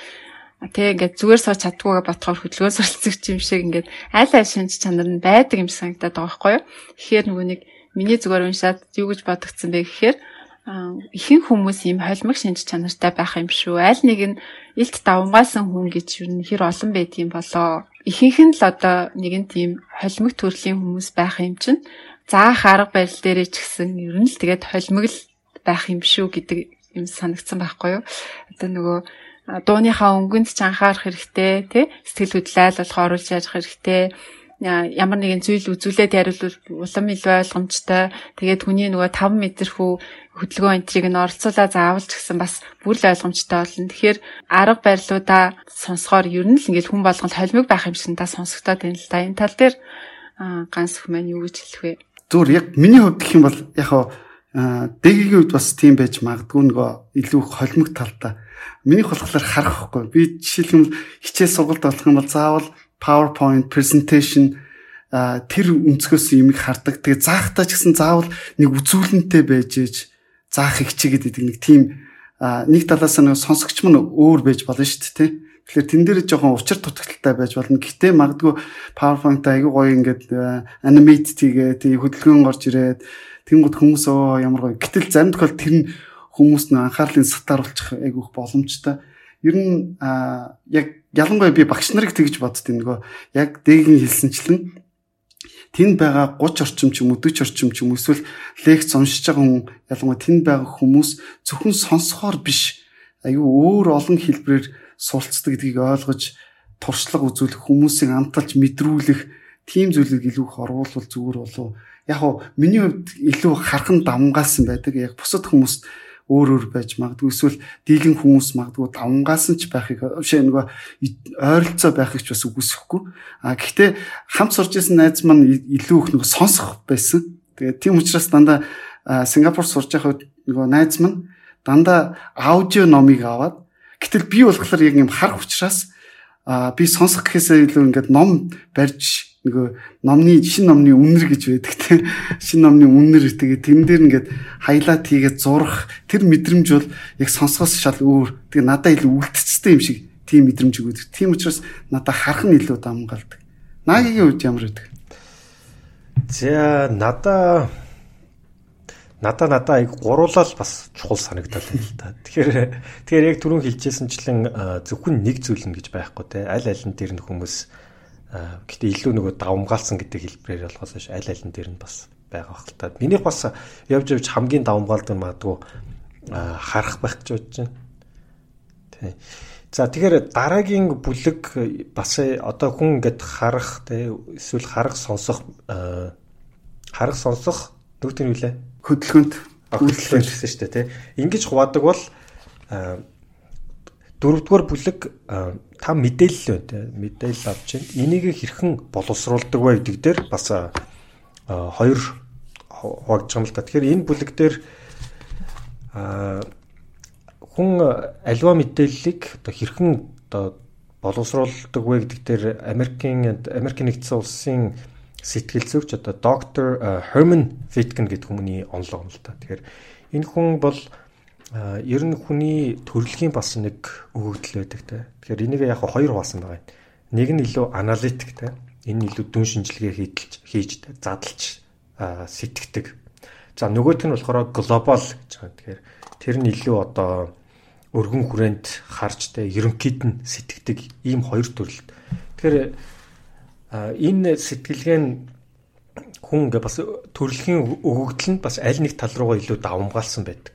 тэг ингээд зүгээр сууж чаддгүйгээ ботхоор хөдөлгөөн *laughs* суралцагч юм шиг ингээд аль аль шинж чанар нь байдаг юм санагдаад байгаа байхгүй юу. Тэгэхээр нөгөө нэг миний зүгээр уншаад юу гэж бодогдсон бэ гэхээр ихэнх хүмүүс ийм холимог шинж чанартай байх юм шүү. Аль нэг нь илт давмгаасан хүн гэж юу н хэр олон байд юм болоо. Ихэнх нь л одоо нэгэн тийм холимог төрлийн хүмүүс байх юм чинь заах арга барил дээрээ ч гэсэн ер нь л тэгээд холимог л байх юм шүү гэдэг юм санагдсан байхгүй юу. Одоо нөгөө дууныхаа өнгөнд ч анхаарах хэрэгтэй тий сэтгэл хөдлөл болох оруулж яах хэрэгтэй ямар нэгэн зүйл үзүүлээд яриулвал улам илүү ойлгомжтой. Тэгээд хүний нөгөө 5 метрхүү хөдөлгөөн энтрийг нь оролцуулаа заавалч гэсэн бас бүр л ойлгомжтой болно. Тэгэхээр арга барилуудаа сонсохоор ер нь л ингээд хүн болгонд холимог байх юм шиг та сонсогдоод байна л да. Энэ тал дээр их маань юу гэж хэлэх вэ? Зүгээр яг миний хувьд гэх юм бол яг дэгийн үед бас тийм байж магадгүй нөгөө илүү холимог талтай. Минийх болохоор харах байхгүй. Би жишээлбэл хичээл сургалт болох юм бол заавал PowerPoint presentation тэр өнцгөөс юмыг хардаг. Тэгээ заахтаа ч гэсэн заавал нэг үзүүлэнтэй байж ээж заах хичээгээд идэг нэг тийм нэг талаас нь сонсогч мань өөр байж болно шүү дээ тий. Тэгэхээр тэн дээр жоохон учир дутагдaltaй байж болно. Гэтэ магадгүй PowerPoint аягүй гоё ингээд animate тийгээ тий хөдөлгөөн орж ирээд тэнгууд хүмүүс оо ямар гоё. Гэтэл зарим тохиолдолд тэр нь хүмүүст нь анхаарлын сатааруулчих айгүйх боломжтой. Ер нь яг ялангуяа би багш нарыг тэгж бодд юм нөгөө яг дэгийн хэлсэнчлэн тэнд байгаа 30 орчим ч юм уу 40 орчим ч юм эсвэл лекц уншиж байгаа хүн ялангуяа тэнд байгаа хүмүүс зөвхөн сонсохоор биш аюу өөр олон хэлбэрээр суралцдаг гэдгийг ойлгож туршлага үзүүлэх хүмүүсийг амталж мэдрүүлэх тийм зүйлийг илүү их оруулбал зүгээр болов. Яг хоо миний хувьд илүү хархан давмгаалсан байдаг. Яг бусад хүмүүст өөр өөр байж магадгүй эсвэл дийлэн хүмүүс магадгүй давмгаасан ч байхыг шээ нөгөө ойролцоо байхыг ч бас үгүйсэхгүй. А гэхдээ хамт сурж исэн найз маань илүү их нөгөө сонсох байсан. Тэгээд тийм учраас дандаа Сингапур сурж байхад нөгөө найз маань дандаа аудио номыг аваад гэтэл би болохоор яг юм харах учраас а би сонсох гэхээсээ илүү ингээд ном барьж нөгөө номны шин номны үнэр гэж байдаг тийм *laughs* шин номны үнэр тэгээ тэрэн дээр ингээд хайлайт хийгээд зурах тэр мэдрэмж бол яг сонсгоос шал өөр тэгээ надад илүү үлдцтэй юм шиг тийм мэдрэмж өгдөг. Тийм учраас надад харах нь илүү дамгаалдаг. Наагийн үед ямар байдаг? За надаа надаа надаа аяг гуруулал бас чухал санагдал байна л да. Тэгэхээр *laughs* тэгэхээр яг түрүүн хэлжсэнчлэн зөвхөн нэг зүйл нь гэж байхгүй те аль аль нь тэр нь хүмүүс Гэтэ илүү нөгөө давмгаалсан гэдэг хэлбэрээр болохоос аль аль нь дээр нь бас байгаа бах л та. Минийх бас явж явж хамгийн давмгаалдаг магадгүй харах байх гэж бодож байна. Тий. За тэгэхээр дараагийн бүлэг бас одоо хүн ингээд харах тий эсвэл харах сонсох харах сонсох нүгт нь юу лээ? Хөдөлгөөнт хөдөлгөөнт гэсэн шүү дээ тий. Ингиж хуваадаг бол дөрөвдүгээр бүлэг та мэдээлэл байна мэдээлэл авч байна. Энийг хэрхэн боловсруулдаг вэ гэдэг дээр бас хоёр хуваагдж байгаа юм л та. Тэгэхээр энэ бүлэг дээр хүн альва мэдээллийг одоо хэрхэн одоо боловсруулдаг вэ гэдэг дээр Америкийн Америкийн нэгдсэн улсын сэтгэл зүйч одоо доктор Herman Fitkin гэдэг хүмүүний онлог юм л та. Тэгэхээр энэ хүн бол ер нь хүний төрөлхийн бас нэг өгөгдөл байдаг те. Тэгэхээр энийг яг хоёр хуваасан байгаа юм. Нэг нь илүү аналитик те. Энэ илүү дүн шинжилгээ хийдэлж хийж задлж сэтгэдэг. За нөгөөх нь болохоор глобал гэж байгаа. Тэгэхээр тэр нь илүү одоо өргөн хүрээнд харж те ерөнхийд нь сэтгэдэг ийм хоёр төрөл. Тэгэхээр энэ сэтгэлгээ нь хүн ингээ бас төрөлхийн өгөгдөл нь бас аль нэг тал руугаа илүү давмгаалсан байдаг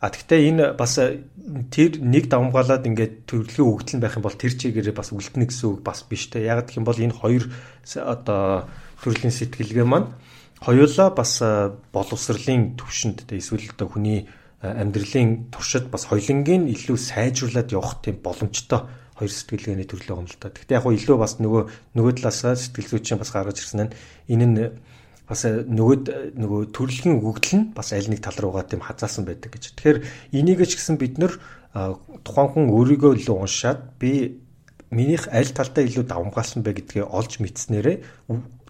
А тэгвэл энэ бас тэр нэг давмгаалаад ингээд төрөлхий өгдөл байх юм бол тэр чигээрээ бас үлдэнэ гэсэн үг бас биш те. Яг гэх юм бол энэ хоёр одоо төрлийн сэтгэлгээ маань хоёулаа бас боловсролын төвшөнд те эсвэл одоо хүний амьдралын туршид бас хоёлынгийн илүү сайжруулад явах тийм боломжтой хоёр сэтгэлгээний төрлөө та. Гэхдээ яг хөө илүү бас нөгөө нөгөө талаас сэтгэл зүйчин бас гаргаж ирсэн нь энэ нь бас нөгөө нөгөө төрөлхийн өгөгдөл нь бас аль нэг тал руугаа тийм хазаасан байдаг гэж. Тэгэхээр энийг ч гэсэн бид нэр тухайн хүн өөрийгөө илүү уншаад би минийх аль талдаа илүү давмгаалсан бэ гэдгээ олж мэдснээрээ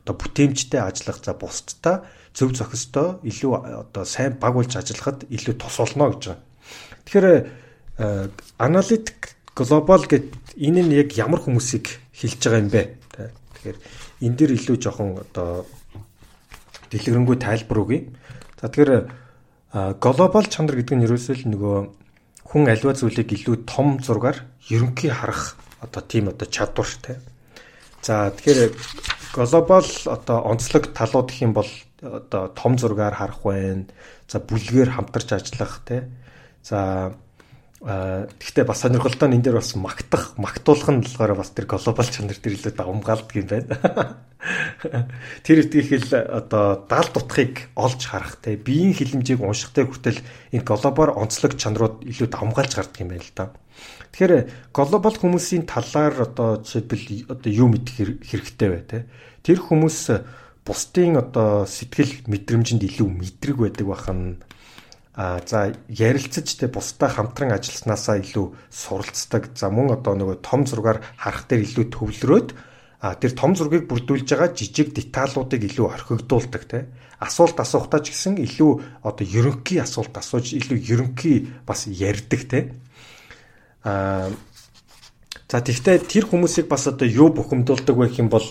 одоо бүтээмжтэй ажиллах за бусдтай зөв зохистой илүү одоо сайн баг болж ажиллахад илүү тус болно гэж байна. Тэгэхээр аналитик глобал гэд энэ нь яг ямар хүмүүсийг хэлж байгаа юм бэ? Тэгэхээр энэ дэр илүү жоохон одоо дэлгэрэнгүй тайлбар өгье. За тэгэхээр глобал чанар гэдэг нь ерөөсөө л нөгөө хүн альва зүйлийг илүү том зургаар ерөнхий харах одоо тийм одоо чадвар те. За тэгэхээр глобал одоо онцлог талууд гэх юм бол одоо том зургаар харах байна. За бүлгээр хамтарч ажиллах те. За Гэхдээ бас сонирхолтой нь энэ дээр бас магтах, магтуулах нь болохоор бас тэр глобал чанар дээр илүү давмгаалдаг юм байна. *laughs* Тэр үтгэхэл одоо даалт утгыг олж харах те биеийн хилэмжийг уншихтай хүртэл энэ глобал онцлог чанарууд илүү давмгаалж гардаг юм байна л да. Тэгэхээр глобал хүмүүсийн талаар одоо жишээлбэл одоо юу мэдэх хэрэгтэй бай те. Тэр хүмүүс бусдын одоо сэтгэл мэдрэмжинд илүү мэдрэг байдаг бахан А за ярилцаж те бусдаа хамтран ажилласнасаа илүү суралцдаг. За мөн одоо нөгөө том зургаар харах дээр илүү төвлөрөөд а тэр том зургийг бүрдүүлж байгаа жижиг деталуудыг илүү орхигдуулдаг те. Асуулт асуухтаа ч гэсэн илүү одоо ерөнхий асуулт асууж илүү ерөнхий бас ярьдаг те. А за тэгвэл тэр хүмүүсийг бас одоо юу бухимдуулдаг байх юм бол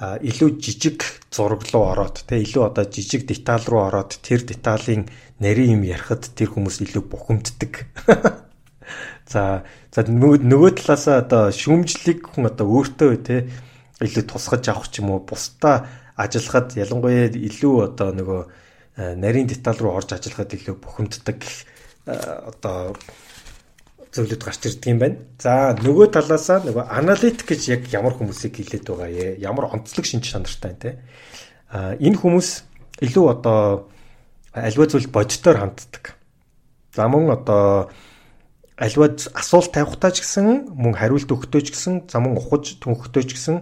илүү жижиг зураг руу ороод те илүү одоо жижиг деталь руу ороод тэр деталийн нарийн юм ярихад тэр хүмүүс илүү бухимддаг. *laughs* За за нөгөө талаасаа одоо шүүмжлэг хүн одоо өөртөө те илүү тусгаж авах ч юм уу бусдаа ажиллахад ялангуяа илүү одоо нөгөө нарийн деталь руу орж ажиллахад илүү бухимддаг одоо зөвлөд гарч ирдэг юм байна. За нөгөө талаасаа нөгөө аналитик гэж яг ямар хүмүүсийг хилээд байгаа юм? Ямар онцлог шинж чанартай юм те? А энэ хүмүүс илүү одоо альва зүйл бодитоор ханддаг. За мөн одоо альва асуулт тавихтаа ч гэсэн мөн хариулт өгөхдөө ч гэсэн за мөн ухаж түнхөхдөө ч гэсэн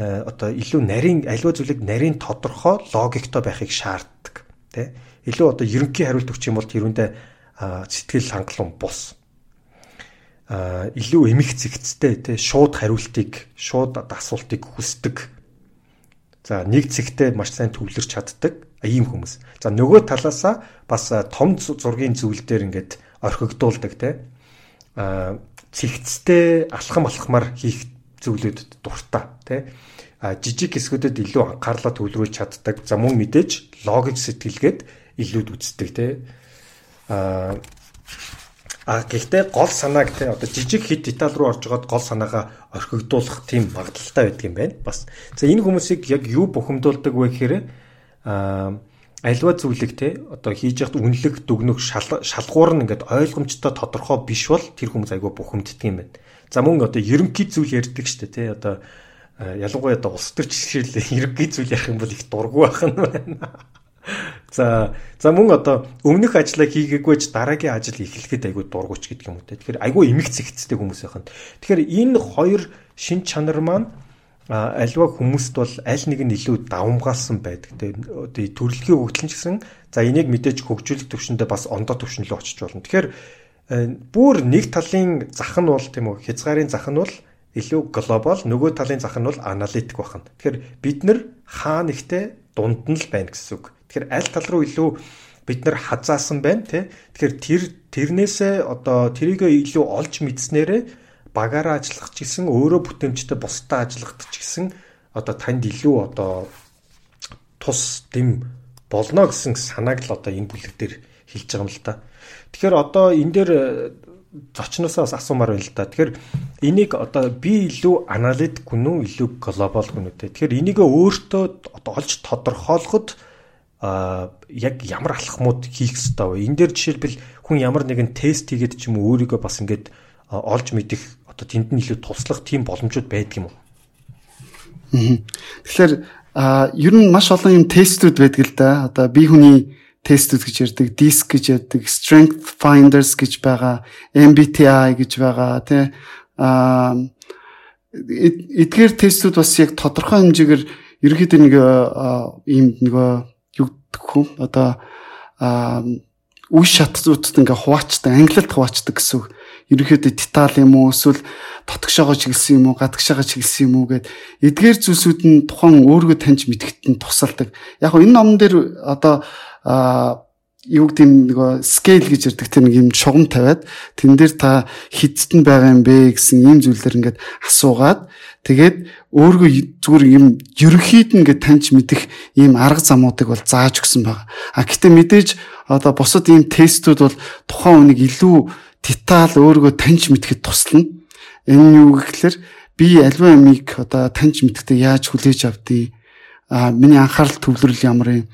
одоо илүү нарийн альва зүйлийг нарийн тодорхой логиктой байхыг шаарддаг. Тэ? Илүү одоо ерөнхий хариулт өгчих юм бол тэрүүндээ сэтгэл хангалуун бус илүү эмх зэгцтэй те шууд хариултыг шууд асуултыг хүсдэг. За нэг зэгтээ маш сайн төвлөрч чаддаг ийм хүмүүс. За нөгөө талаасаа бас том зургийн зүйл дээр ингээд орхигдуулдаг те. а цэгцтэй алхам алхмаар хийх зүйлүүд дуртай те. а жижиг хэсгүүдэд илүү анхаарлаа төвлөрүүлж чаддаг. За мөн мэдээж логик сэтгэлгээд илүүд үздэг те. а А гэхдээ гол санааг те одоо жижиг хит деталь руу орж гаад гол санаагаа орхигдуулах тийм магадлалтай байдаг юм байна. Бас за энэ хүмүүсийг яг юу бухимдуулдаг вэ гэхээр а альва зүйлийг те одоо хийж яхад үнэлэг дүгнөх шалгуур нь ингээд ойлгомжтой тодорхой биш бол тэр хүмүүс айгүй бухимддаг юм байна. За мөн одоо ерөнхий зүйл ярьдаг штэ те одоо ялангуяа одоо улс төр жишээл ерөнхий зүйл ярих юм бол их дургу байх нь байна. За за мөн одоо өмнөх ажлаа хийгээгүйч дараагийн ажил эхлэхэд айгүй дургуч гэдэг юм уу те. Тэгэхээр айгүй эмх зэгцтэй хүмүүс байхын. Тэгэхээр энэ хоёр шин чанар маань альва хүмүүст бол аль нэг нь илүү давмгаалсан байдаг те. Одоо төрөлхийн хөгжлөн ч гэсэн за энийг мэдээж хөгжүүлэх төвшөндөө бас ондоо рүү очиж болно. Тэгэхээр бүр нэг талын зах нь бол тийм үү хязгаарын зах нь бол илүү глобал нөгөө талын зах нь бол аналитик байна. Тэгэхээр бид нар хаа нэгтээ дунд нь л байна гэсэн үг. Тэгэхээр аль тал руу илүү бид нар хазаасан байна тий. Тэгэхээр тэр тэрнээсээ одоо тэрийг илүү олж мэдснээрээ багаараа ажиллах ч гэсэн өөрөө бүтээмжтэй бусдаа ажиллахад ч гэсэн одоо танд илүү одоо тус дэм болно гэсэн санааг л одоо энэ бүлэг дээр хэлж байгаа юм л та. Тэгэхээр одоо энэ дээр э, зочноосоо бас асуумаар байна л да. Тэгэхээр энийг одоо би илүү аналитик гүн үү, илүү глобал гүн үү те. Тэгэхээр энийг өөртөө одоо олж тодорхойлоход а яг ямар алхмууд хийх ёстой вэ? Энэ дээр жишээлбэл хүн ямар нэгэн тест хийгээд ч юм уу өөрийгөө бас ингээд олж мэдэх одоо тэнд нь илүү туслах тийм боломжууд байдаг юм уу? Тэгэхээр а ер нь маш олон юм тестүүд байдаг л да. Одоо бие хүний тестүүд гэж ярддаг, DISC гэж ярддаг, Strength Finders гэж байгаа, MBTI гэж байгаа тий. а эдгээр тестүүд бас яг тодорхой хэмжээгээр ерөөхдөө нэг ийм нөгөө хүн одоо үе шатцуудад ингээ хуваачдаг, англилд хуваачдаг гэсэн үг. Ерөнхийдөө деталь юм уу эсвэл дотгошоогоо чиглэсэн юм уу, гадагшаага чиглэсэн юм уу гэд эдгээр зүйлсүүд нь тухайн өөргөө таньж мэдгэхэд нь тусалдаг. Яг энэ номон дээр одоо юу гэдэг нөгөө scale гэж ярддаг тийм нэг юм шугам тавиад тэн дээр та хидцэд нь байгаа юм бэ гэсэн ийм зүйлээр ингээд асуугаад Тэгээд өөргөө зүгээр юм ерөнхийд нь ингээд таньж мэдэх ийм арга замуудыг бол зааж өгсөн байгаа. А гэтээ мэдээж одоо бусад ийм тестүүд бол тухайн хүнийг илүү деталь өөргөө таньж мэдэхэд туслана. Энэ нь юу гэхээр би альва амиг одоо таньж мэдэхдээ яаж хүлээж авдгийг а миний анхаарал төвлөрөл ямар юм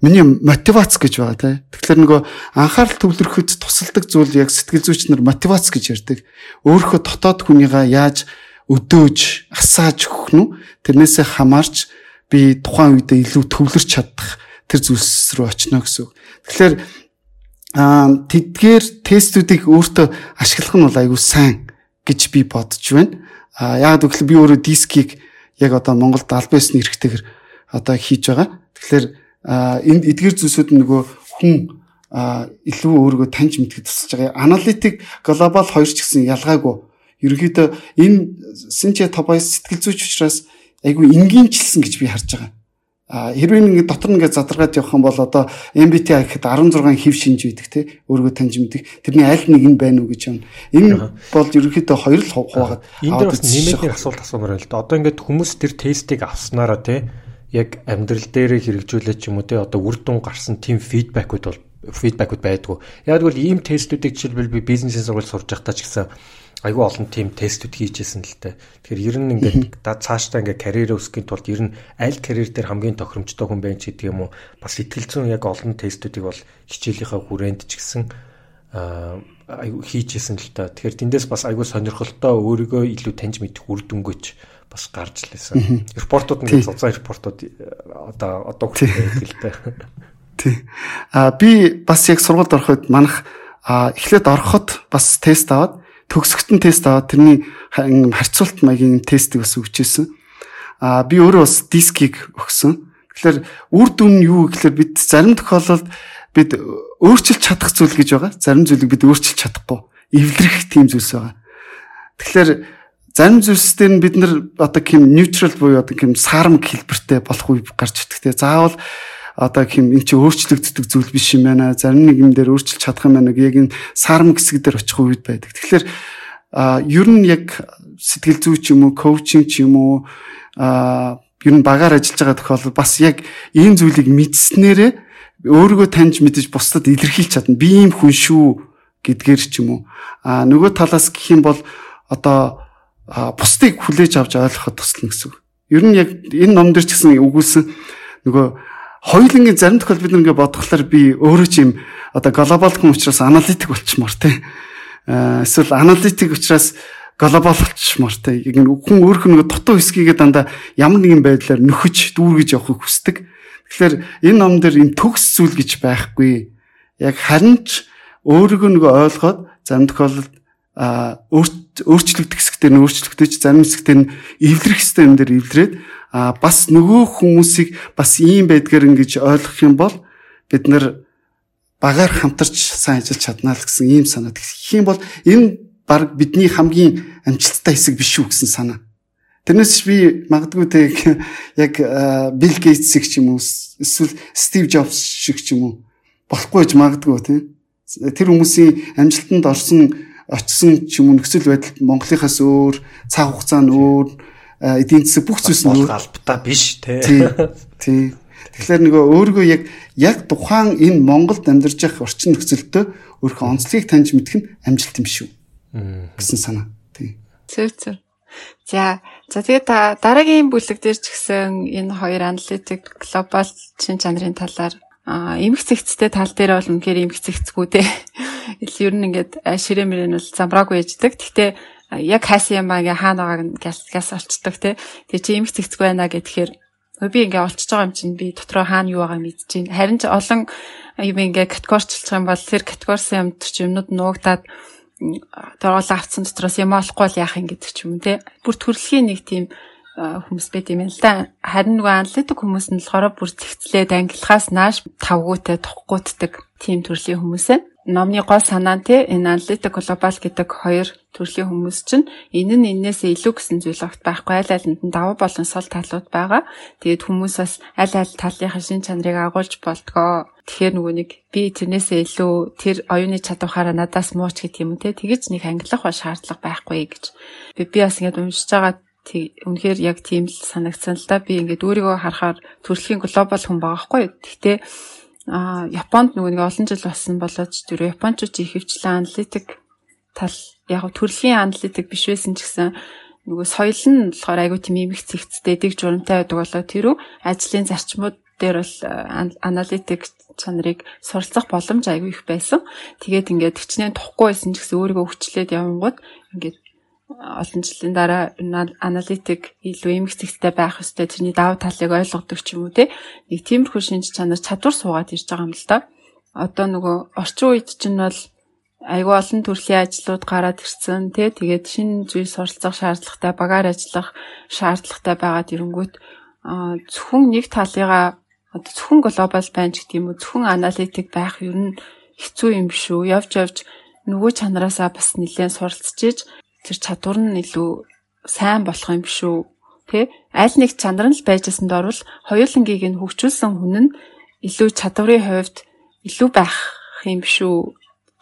миний мотивац гэж байгаа тий. Тэгэхээр нөгөө анхаарал төвлөрөхөд тусалдаг зүйл яг сэтгэл зүйч нар мотивац гэж ярьдаг. Өөрийнхөө дотоод хүнийгаа яаж өдөөж асааж өгөх нь тэрнээсээ хамаарч би тухайн үедээ илүү төвлөрч чадах тэр зүйлс рүү очино гэсэн үг. Тэгэхээр аа тэдгээр тестүүдийг өөртөө ашиглах нь бол айгүй сайн гэж би бодож байна. Аа яг гэвэл би өөрөө дискийг яг одоо Монголд аль бисны хэрэгтэйгэр одоо хийж байгаа. Тэгэхээр энд эдгээр зүйлсүүд нөгөө хүн илүү өөрийгөө таньж мэдхэд тусалж байгаа. Аналитик глобал хоёр ч гэсэн ялгаагүй ерөнхийдөө энэ Синче Тобайс сэтгэл зүйч учраас айгүй энгийнчлсэн гэж би харж байгаа. А хэрвээ ингэ дотор нэгэ задаргаад явах юм бол одоо MBTI гэхэд 16 хэв шинж байдаг тий өөрийгөө таньж мэдэх тэрний аль нэг нь байна уу гэж юм. Энэ бол ерөнхийдөө хоёр л хуваагаад энэ дээр бас нэмээд асуулт асуумаар байна л да. Одоо ингээд хүмүүс тэр тестийг авснараа тий яг амьдрал дээр хэрэгжүүлээд ч юм уу тий одоо үр дүн гарсан тийм фидбэкүүд бол фидбэкүүд байдгүй. Яг тэгвэл ийм тестүүдийг жишээлбэл би бизнесийн сургууль сурж байхдаа ч гэсэн айгүй олон тим тестүүд хийжсэн л дээ. Тэгэхээр ер нь ингээд да цаашдаа ингээд карьерээ өсгөхийн тулд ер нь аль карьер дээр хамгийн тохиромжтой хүн байх гэдэг юм уу? Бас ихтгэлцэн яг олон тестүүдийг бол хичээлийнхаа хүрээнд ч гэсэн айгүй хийжсэн л та. Тэгэхээр тэндээс бас айгүй сонирхолтой өөрийгөө илүү таньж мэдэх үр дүнгөөч бас гарч лээсэн. Репортууд ингээд зузаан репортууд одоо одоо л дээ. Тий. А би бас яг сургуульд ороход манах эхлээд ороход бас тест аваад төгсгөлтөн тест аваад тэрний харьцуулт маягийн тестийг бас өгчээсэн. А би өөрөө бас дискийг өгсөн. Тэгэхээр үр дүн нь юу гэхээр бид зарим тохиолдолд бид өөрчилж чадах зүйл гэж байгаа. Зарим зүйлийг бид өөрчилж чадахгүй. Эвлэрэх тийм зүйлс байгаа. Тэгэхээр зарим зүйлсээр нь бид нар одоо тийм neutral буюу одоо тийм саармаг хэлбэртэй болох үе гарч ирдэг. Заавал одоо хэм эн чи өөрчлөгддөг зүйл биш юм байна. Зарим нэг юм дээр өөрчилж чадах юм байна. Яг энэ сарм хэсэг дээр очих үед байдаг. Тэгэхээр а ер нь яг сэтгэл зүй ч юм уу, коучинг ч юм уу а ер нь багаар ажиллаж байгаа тохиолдолд бас яг ийм зүйлийг мэдснээрээ өөрийгөө таньж мэдэж бусдад илэрхийлж чадна. Би ийм хүн шүү гэдгээр ч юм уу. А нөгөө талаас гэх юм бол одоо бусдыг хүлээж авч ойлгоход туслана гэсэн үг. Ер нь яг энэ ном дээр ч гэсэн өгүүлсэн нөгөө хоёулангийн зарим тохиолдолд бид нэг бодглохлоор би өөрөө ч юм одоо глобал хүн учраас аналитик болчмоор тий. Эсвэл аналитик учраас глобал болчмоор тий. Яг хүн өөрөх нэг дутуу хэсгийгээ дандаа ямар нэгэн байдлаар нөхөж дүүргэж явахыг хүсдэг. Тэгэхээр энэ ном дээр энэ төгс зүйл гэж байхгүй. Яг харин ч өөрийгөө нөгөө ойлгоод зарим тохиолдолд өөрчлөгдөх хэсэгтэр нь өөрчлөгдөж зарим хэсэгтэр нь эвлэрэх хэсэгтэр энэ дээр эвлэрээд а бас нөгөө хүмүүсийг бас ийм байдгаар ингэж ойлгох юм бол бид нар багаар хамтарч сайн ажиллаж чаднаа л гэсэн ийм санаа. Тэгэх юм бол энэ баг бидний хамгийн амжилттай хэсэг биш үү гэсэн санаа. Тэрнээс би магадгүй тэг яг Билл Гейтсийг ч юм уу эсвэл Стив Джобс шиг ч юм уу болохгүй гэж магадгүй тийм. Тэр хүмүүсийн амжилтанд орсон очсон ч юм уу нөхцөл байдал Монголынхаас өөр цаг хугацаа нь өөр эдийн засаг бүх зүйлс нь албатай биш те. Тий. Тэгэхээр нөгөө өөрийгөө яг яг тухайн энэ Монголд амьдарч явах орчин нөхцөлтөө өөрийнхөө онцлогийг таньж мэдэх нь амжилт юм шүү. гэсэн санаа. Тий. Зөв зөв. За за тэгээд та дараагийн бүлэг дээр ч гэсэн энэ хоёр аналитик глобал шин чанарын талаар эмх цэгцтэй тал дээр бол үнэхээр эмх. Ил ер нь ингээд ширээ мөрөн бол замраагүй яждаг. Гэхдээ яг хайсан юм ингээ хаана байгааг нь гяс олцдог те. Тэгээ чи имх цэгцгүй байна гэхээр би ингээ олчж байгаа юм чинь би дотроо хаана юу байгааг мэдэж байна. Харин ч олон юм ингээ категорчлах юм бол тэр категорisen юмд ч юмнууд нуугдаад торгол авцсан дотроос юм олохгүй л яах юм гэдэг ч юм те. Бүр төрөлхийн нэг тийм хүмүүс байт юм л да. Харин нөгөө аналитик хүмүүс нь болохоор бүр зэгцлээд ангилахаас нааш тавгуутай тухгүй тийм төрлийн хүмүүс ээ номны гол санаа нь те энэ аналитик глобал гэдэг хоёр төрлийн хүмүүс чинь энэ нь энээсээ илүү гэсэн зүйл огт байхгүй аль алинд нь давуу болон сул талууд байгаа. Тэгээд хүмүүс бас аль аль талынхаа шин чанарыг агуулж болтгоо. Тэгэхээр нөгөө нэг би тэрнээсээ илүү тэр оюуны чадвараараа надаас мууч гэх юм те тэгэж нэг ангилах ба шаардлага байхгүй гэж. Би би бас ингэж уншиж байгаа үнэхээр яг тийм л санагдсан л да. Би ингээд өөрийгөө харахаар төрөлхийн глобал хүн байгаа хгүй. Гэхдээ а Японд нөгөө нэг олон жил болсон болооч тэр Япончууд ихэвчлэн аналитик тал яг төрөлхийн аналитик биш байсан ч гэсэн нөгөө соёл нь болохоор айгүй тийм имэх цэгцтэй дэг журамтай байдаг болоо тэрүү ажлын зарчмууд дээр бол аналитик чанарыг суралцах боломж айгүй их байсан. Тэгээд ингээд хичнээн тухгүй байсан ч гэсэн өөрийгөө хүчлээд явангууд ингээд олон жилийн дараа аналитик илүү эмгцэгтэй байх ёстой тэрний давуу талыг ойлгодог ч юм уу те нэг тиймэрхүү шинж чанар чадвар суугаад ирж байгаа юм л да. Одоо нөгөө орчин үед чинь бол айгүй олон төрлийн ажлууд гараад ирсэн те тэгээд шинэ зүйл суралцах шаардлагатай багаар ажиллах шаардлагатай байгаад ирэнгүүт зөвхөн нэг талыгаа одоо зөвхөн глобал байна ч гэдэг юм уу зөвхөн аналитик байх ер нь хэцүү юм шүү. Явж явж нөгөө чанараасаа бас нэлээд суралцж иж тэр чадвар нь илүү сайн болох юм шүү. Тэ? Аль нэг чанар нь л байжсанд орвол хоёулангийг нь хөгжүүлсэн хүн нь илүү чадварын хувьд илүү байх юм шүү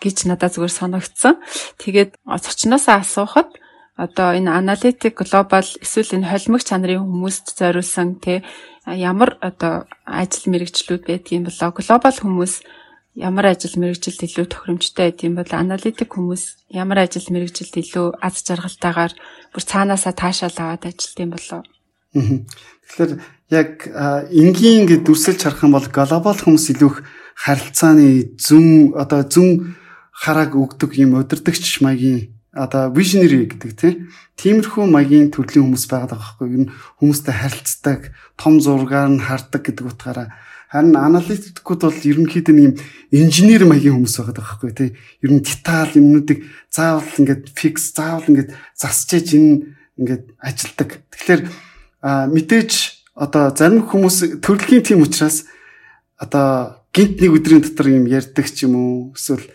гэж надад зүгээр санагдсан. Тэгээд зочноосоо асуухад одоо энэ аналитик глобал эсвэл энэ холимог чанарын хүмүүст зориулсан тий ямар одоо ажил мэрэгчлүүд байдгийг болоо глобал хүмүүс ямар ажил мэрэгжилд илүү тохиромжтой байд юм бол аналитик хүмүүс ямар ажил мэрэгжилд илүү аз жаргалтайгаар бүр цаанаасаа таашаал аваад ажилт юм болов. Тэгэхээр яг энгийн ингэ дүрсэлж харах юм бол глобал хүмүүс илүү их харилцааны зүн одоо зүн харааг өгдөг юм өдөрдөгч маягийн одоо visionary гэдэг тийм тиймэрхүү маягийн төрлийн хүмүүс байгаад байгаа байхгүй юу хүмүүстэй харилцдаг том зургаар нь хардаг гэдэг утгаараа харин аналитикууд бол ерөнхийдөө нэг юм инженер маягийн хүмүүс байгаад байгаа байхгүй тийм ер нь деталь юмнуудыг заавал ингээд фикс заавал ингээд засчиж энэ ингээд ажилдаг тэгэхээр мэдээж одоо зарим хүмүүс төрөлхийн тийм учраас одоо гинт нэг өдрийн дотор юм ярьдаг ч юм уу эсвэл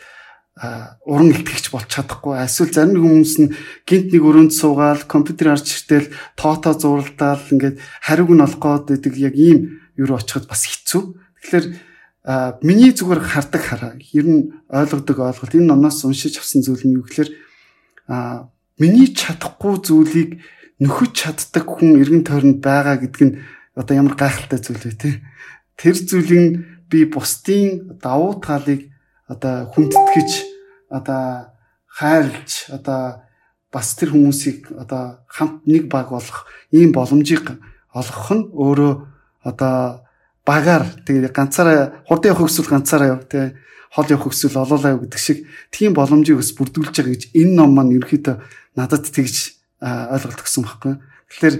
уран илтгэгч болж чадахгүй. Эсвэл зарим хүмүүс нь гинт нэг өрөөнд суугаал компьютер арч иртэл тоото зуралдаал ингээд хариуг нь олох гээд байдаг яг ийм юу очиход бас хэцүү. Тэгэхээр миний зүгээр хардаг хараа. Ер нь ойлгодог ойлголт энэ номноос уншиж авсан зүйл нь юу гэхээр миний чадахгүй зүйлийг нөхөж чаддаг хүн эргэн тойронд байгаа гэдг нь одоо ямар гайхалтай зүйл вэ те. Тэр зүйлийг би бусдын давуу талыг одоо хүндэтгэж одоо хайрлж одоо бас тэр хүмүүсийг одоо хамт нэг баг болох ийм боломжийг олгох нь өөрөө одоо багаар тэгээд ганцаараа хурдан явах хүсвэл ганцаараа яв тий хол явах хүсвэл олоолаа гэдэг шиг тийм боломжийг бас бүрдүүлж байгаа гэж энэ ном маань ерөөхдөө надад тэгж ойлголт өгсөн байхгүй. Тэгэхээр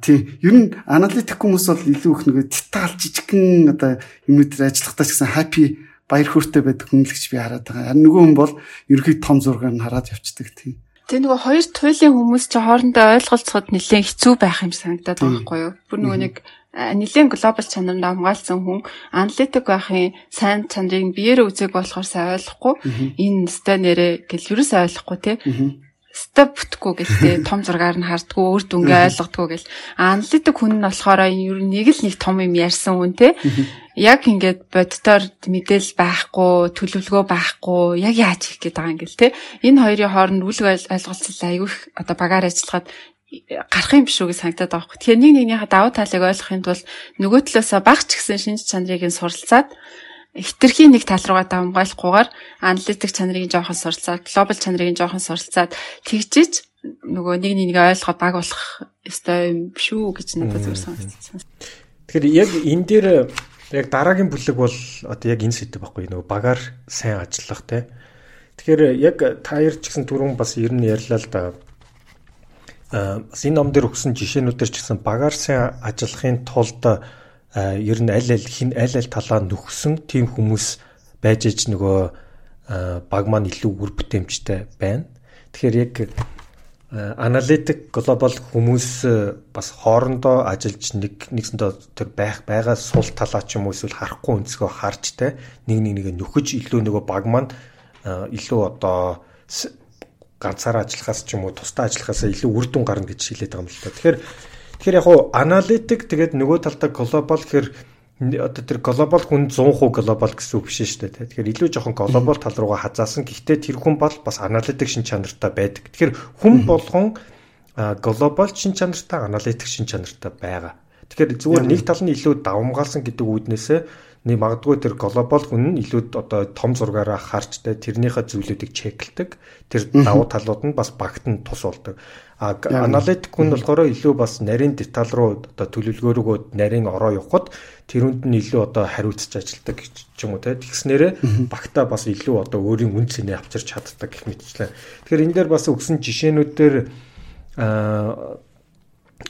тий ер нь аналитик хүмүүс бол илүү их нэг деталь жижигхэн одоо юмнуудаар ажиллахдаа ч гэсэн happy баяр хөөртэй байдаг хүнлэгч би хараад байгаа. Харин нөгөө хүн бол ерөөхдөө том зургаар нь хараад явцдаг тийм. Тэгээ нөгөө хоёр туйлын хүмүүс чи хоорондоо ойлголцоход нэлээд хэцүү байх юм санагдаад байгаа байхгүй юу? Бүр нөгөө нэг нэлээд глобал чанарнд хамгаалсан хүн аналитик байхын сайн чанарыг биеэр үзег болохоор сайн ойлгохгүй энэ өстой нэрээ гэл юус ойлгохгүй те. Степ бүтггүй гэлтэй *laughs* том зургаар нь хардггүй үр дүнгээ ойлгодггүй гэл. Аналитик хүн нь болохоор ер нь нэг л нэг том юм ярьсан хүн те. Яг ингээд боддоор мэдээл байхгүй төлөвлөгөө байхгүй яг яаж хийх гээд байгаа юм гэл те. Энэ хоёрын хооронд үл ойлголцол айгүй одоо багаар ажиллахад гарах юм биш үү гэж санагдаад байгаа юм. Тэгэхээр нэг нэгнийхээ давуу талыг ойлгохын тулд нөгөө талаасаа багч гэсэн шинж чанарыг нь суралцаад хитрхийн нэг тал руугаа давмгайлахгүйгээр аналитик чанарыг жоохон суралцаад, глобал чанарыг жоохон суралцаад тэгжиж нөгөө нэг нэгийг ойлгоход баг болох ёстой юм шүү гэж надад зүгээр санагдсан. Тэгэхээр яг энэ дээр яг дараагийн бүлэг бол одоо яг энэ сэдв байхгүй нөгөө багаар сайн ажиллах те. Тэгэхээр яг таяр ч гэсэн түрүүн бас ер нь ярьлаа л да. Аа бас энэ ном дээр өгсөн жишээнүүдээр ч гэсэн багаар сайн ажиллахын тулд ер нь аль аль хин аль аль талаа нөхсөн тийм хүмүүс байж иж нөгөө баг маань илүү үр бүтээмжтэй байна. Тэгэхээр яг аналитик глобал хүмүүс бас хоорондоо ажиллаж нэг нэгсэндээ тэр байх байгаа сул талаа ч юм уу эсвэл харахгүй өнцгөө харж те нэг нэг нэг нөхөж илүү нөгөө баг маань илүү одоо ганцаараа ажиллахаас ч юм уу тусдаа ажиллахаас илүү үр дүн гарна гэж хэлээд байгаа юм л та. Тэгэхээр Тэгэхээр яг уу аналитик тэгээд нөгөө талдаа глобал гэхээр одоо тэр глобал хүн 100% глобал гэсэн үг биш шүү дээ. Тэгэхээр илүү жоохон глобал тал руугаа хазаасан. Гэхдээ тэр хүн бол бас аналитик шин чанартай байдаг. Тэгэхээр хүн болгон глобал шин чанартай, аналитик шин чанартай байгаа. Тэгэхээр зүгээр нэг тал нь илүү давмгаалсан гэдэг үүднээсээ нэг магадгүй тэр глобал хүн нь илүү одоо том зургаараа харж тэ тэрнийхээ зүйлүүдийг чеклдэг. Тэр давуу талууд нь бас багт нь тус болдог. А аналитик хүн болохоор илүү бас нарийн деталь руу одоо төлөвлөгөөрөө нарийн ороо явахад тэрүүнд нь илүү одоо хариуцж ажилдаг ч юм уу тэ. Тэгснээрээ багтаа бас илүү одоо өөрийн үн цэнэ авчирч чаддаг гэх мэтчлээ. Тэгэхээр энэ дээр бас өгсөн жишээнүүдээр а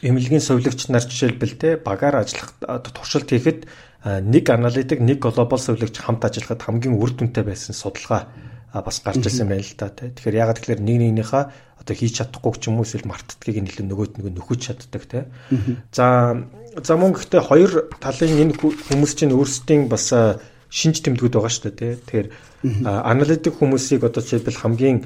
эмнэлгийн сувилагч нар жишээлбэл те багаар ажиллах туршилт хийхэд нэг аналитик нэг глобал сувилагч хамт ажиллахад хамгийн үр дүнтэй байсан судалгаа бас гарч ирсэн байна л да. Тэгэхээр ягаад тэгэхээр нэг нэгнийхээ одоо хийж чадахгүй ч юм уу эсвэл мартдгийг нь илүү нөгөөд нөгөө нөхөж чаддаг тий. За за мөн гэхдээ хоёр талын энэ хүмүүс чинь өөрсдийн бас шинж тэмдгүүд байгаа шүү дээ тий. Тэгэхээр аналитик хүмүүсийг одоо жишээлбэл хамгийн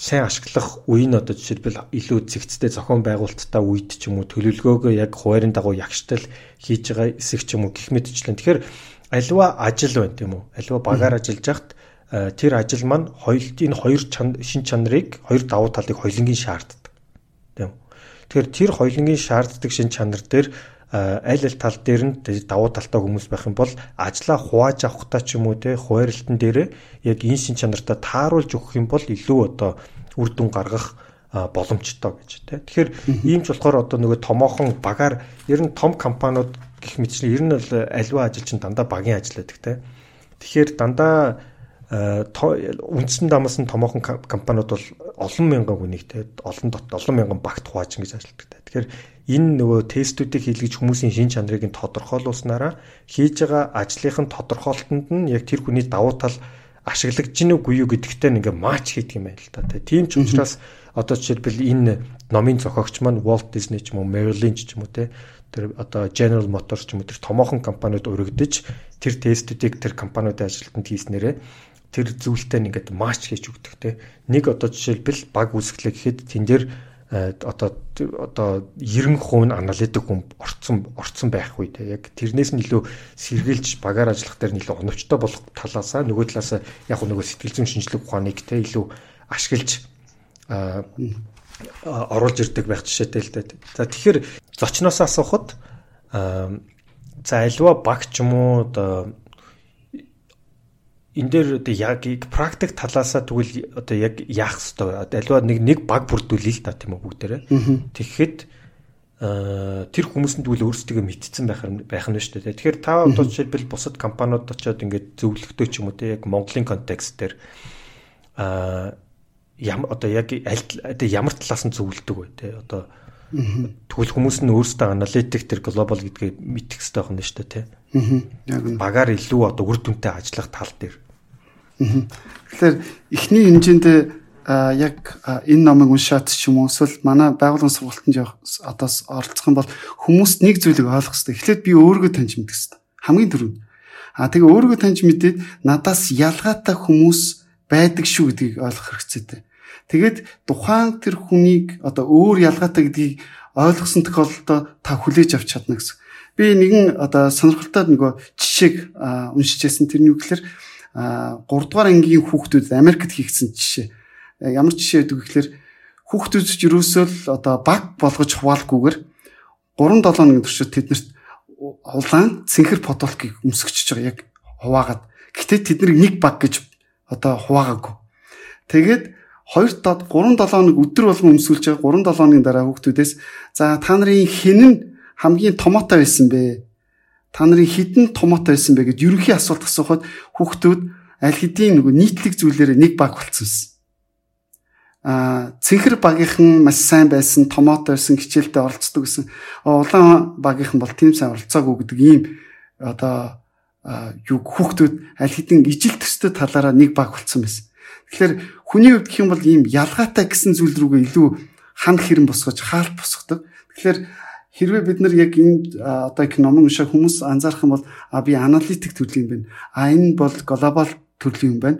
сайн ашиглах үе нь одоо жишээлбэл илүү зэгцтэй зохион байгуулалттай үед ч юм уу төлөвлөгөөгөө яг хуваарийн дагуу ягштал хийж байгаа эсэх ч юм уу гих мэтчлэн. Тэгэхээр альва ажил байна тийм үү? Альва багаар ажиллаж хахад э, тэр ажил маань хоёулт энэ хоёр шин чанарыг хоёр давуу талыг хоёлынгийн шаарддаг. Тийм үү? Тэгэхээр тэр хоёлынгийн шаарддаг шин чанар дээр аль аль тал дээр нь давуу талтай хүмүүс байх юм бол ажлаа хувааж авахтаа ч юм уу те хуваарлтан дээр яг энэ шин чанартаа тааруулж өгөх юм бол илүү одоо үр дүн гаргах боломжтой гэж те. Тэгэхээр ийм ч болохоор одоо нөгөө томоохон багаар ер нь том компаниуд гэх мэтчлэн ер нь бол аливаа ажил чинь дандаа багийн ажилладаг те. Тэгэхээр дандаа үндсэн дамаас нь томоохон компаниуд бол олон мянган хүнийг те олон дот олон мянган багт хувааж ингэж ажилладаг. Тэгэхээр энэ нөгөө тестүүдийг хийлгэж хүмүүсийн шин чанарыг нь тодорхойлуулснараа хийж байгаа ажлынхын тодорхойлолтод нь яг тэр хүний давуу тал ашиглагдж гинэ үгүй юу гэдэгтээ ингээ матч хийдэг юм байна л та. Тийм ч учраас одоо жишээлбэл энэ номын зохиогч маань Walt Disney ч юм уу Merrill Lynch ч юм уу те тэр одоо General Motors ч юм уу тэр томоохон компаниуд өргөдөж тэр тестүүдийг тэр компаниудын ажилтнанд хийснээрээ тэр зүйлтэй ингээд матч хийж өгдөг те нэг одоо жишээлбэл баг үүсгэлээ гэхэд тэн дээр э, одоо одоо 90% нь аналитик хүн орцсон орцсон байх үе те яг тэрнээс нь илүү сэргийлж багаар ажиллах дээр нь илүү оновчтой болох талаасаа нөгөө талаасаа яг нөгөө сэтгэл зүйн шинжилгээ ухааныг те илүү ашиглаж оруулж ирдэг байх жишээтэй л дээ. За тэгэхээр зочноос асуухад за альва баг ч юм уу одоо энэ дээр одоо яг практик талаасаа тэгвэл одоо яг яах хэвээр альва нэг нэг баг бүрдүүлээ л та тийм үү бүгдээрээ. Тэгэхэд тэр хүмүүсэнд тэгвэл өөрсдөө мэдсэн байх байх нь шүү дээ. Тэгэхээр та одоо жишээлбэл бусад компаниуд очиод ингээд зөвлөгдөө ч юм уу те яг Монголын контекст дээр а ямар одоо яг аль ямар талаас нь зөвлөдөг вэ те одоо тэгвэл хүмүүс нь өөрсдөө аналитик тэр глобал гэдгийг мэдэх хэрэгтэй байна шүү дээ те. Нь багаар илүү одоо үр дүнтэй ажиллах тал дээр. Тэгэхээр эхний хэмжээнд яг энэ номыг уншаад ч юм уу эсвэл манай байгууллагын сургалтанд явах одоо оролцох юм бол хүмүүс нэг зүйлийг ойлгох хэрэгтэй. Эхлээд би өөрийгөө таньж мэдэх хэрэгтэй. Хамгийн түрүүнд. А тэгээ өөрийгөө таньж мэдээд надаас ялгаатай хүмүүс байдаг шүү гэдгийг ойлгох хэрэгцээтэй. Тэгээд тухайн тэр хүнийг одоо өөр ялгаатай гэдгийг ойлгосон тохиолдолд та хүлээж авч чадна гэсэн. Би нэгэн одоо сонирхолтой нөгөө жишээг уншиж байсан тэр нь юу гэхээр 3 дугаар ангийн хүүхдүүд Америкт хийгдсэн жишээ. Ямар жишээ гэдэг гэхээр хүүхдүүд ч юусоо л одоо баг болгож хуваалгүйгээр 3 7 өдрийн туршид тэднэрт улаан цэнхэр потолкийг өмсгөж байгаа яг хуваагаад. Гэтэ тэднийг нэг баг гэж одоо хуваагаагүй. Тэгээд 2 доод 3 7 хоног өдөр болгон өмсүүлж байгаа 3 7 хоногийн дараа хүүхдүүдээс за та нарын нь хамгийн томоотой байсан бэ? Та нарын хідэн томоотой байсан бэ гэд ерөнхий асуулт асуухад хүүхдүүд аль хэдийн нөгөө нийтлэг зүйлээрээ нэг баг болцсон юм. Аа цэнхэр багийнхан маш сайн байсан, томоотой байсан, хичээлдээ оролцдог гэсэн. Улаан багийнхан бол тийм сайн оролцоогүй гэдэг ийм одоо юу хүүхдүүд аль хэдийн ижил төстэй талаараа нэг баг болцсон байсан. Тэгэхээр хүний хувьд гэх юм бол ийм ялгаатай гэсэн зүйл рүүгээ илүү ханд хэрэн босгож хаалт босгодог. Тэгэхээр хэрвээ бид нар яг энэ одоо номон уншаа хүмүүс анзаарах юм бол а би аналитик төрлийн юм байна. А энэ бол глобал төрлийн юм байна.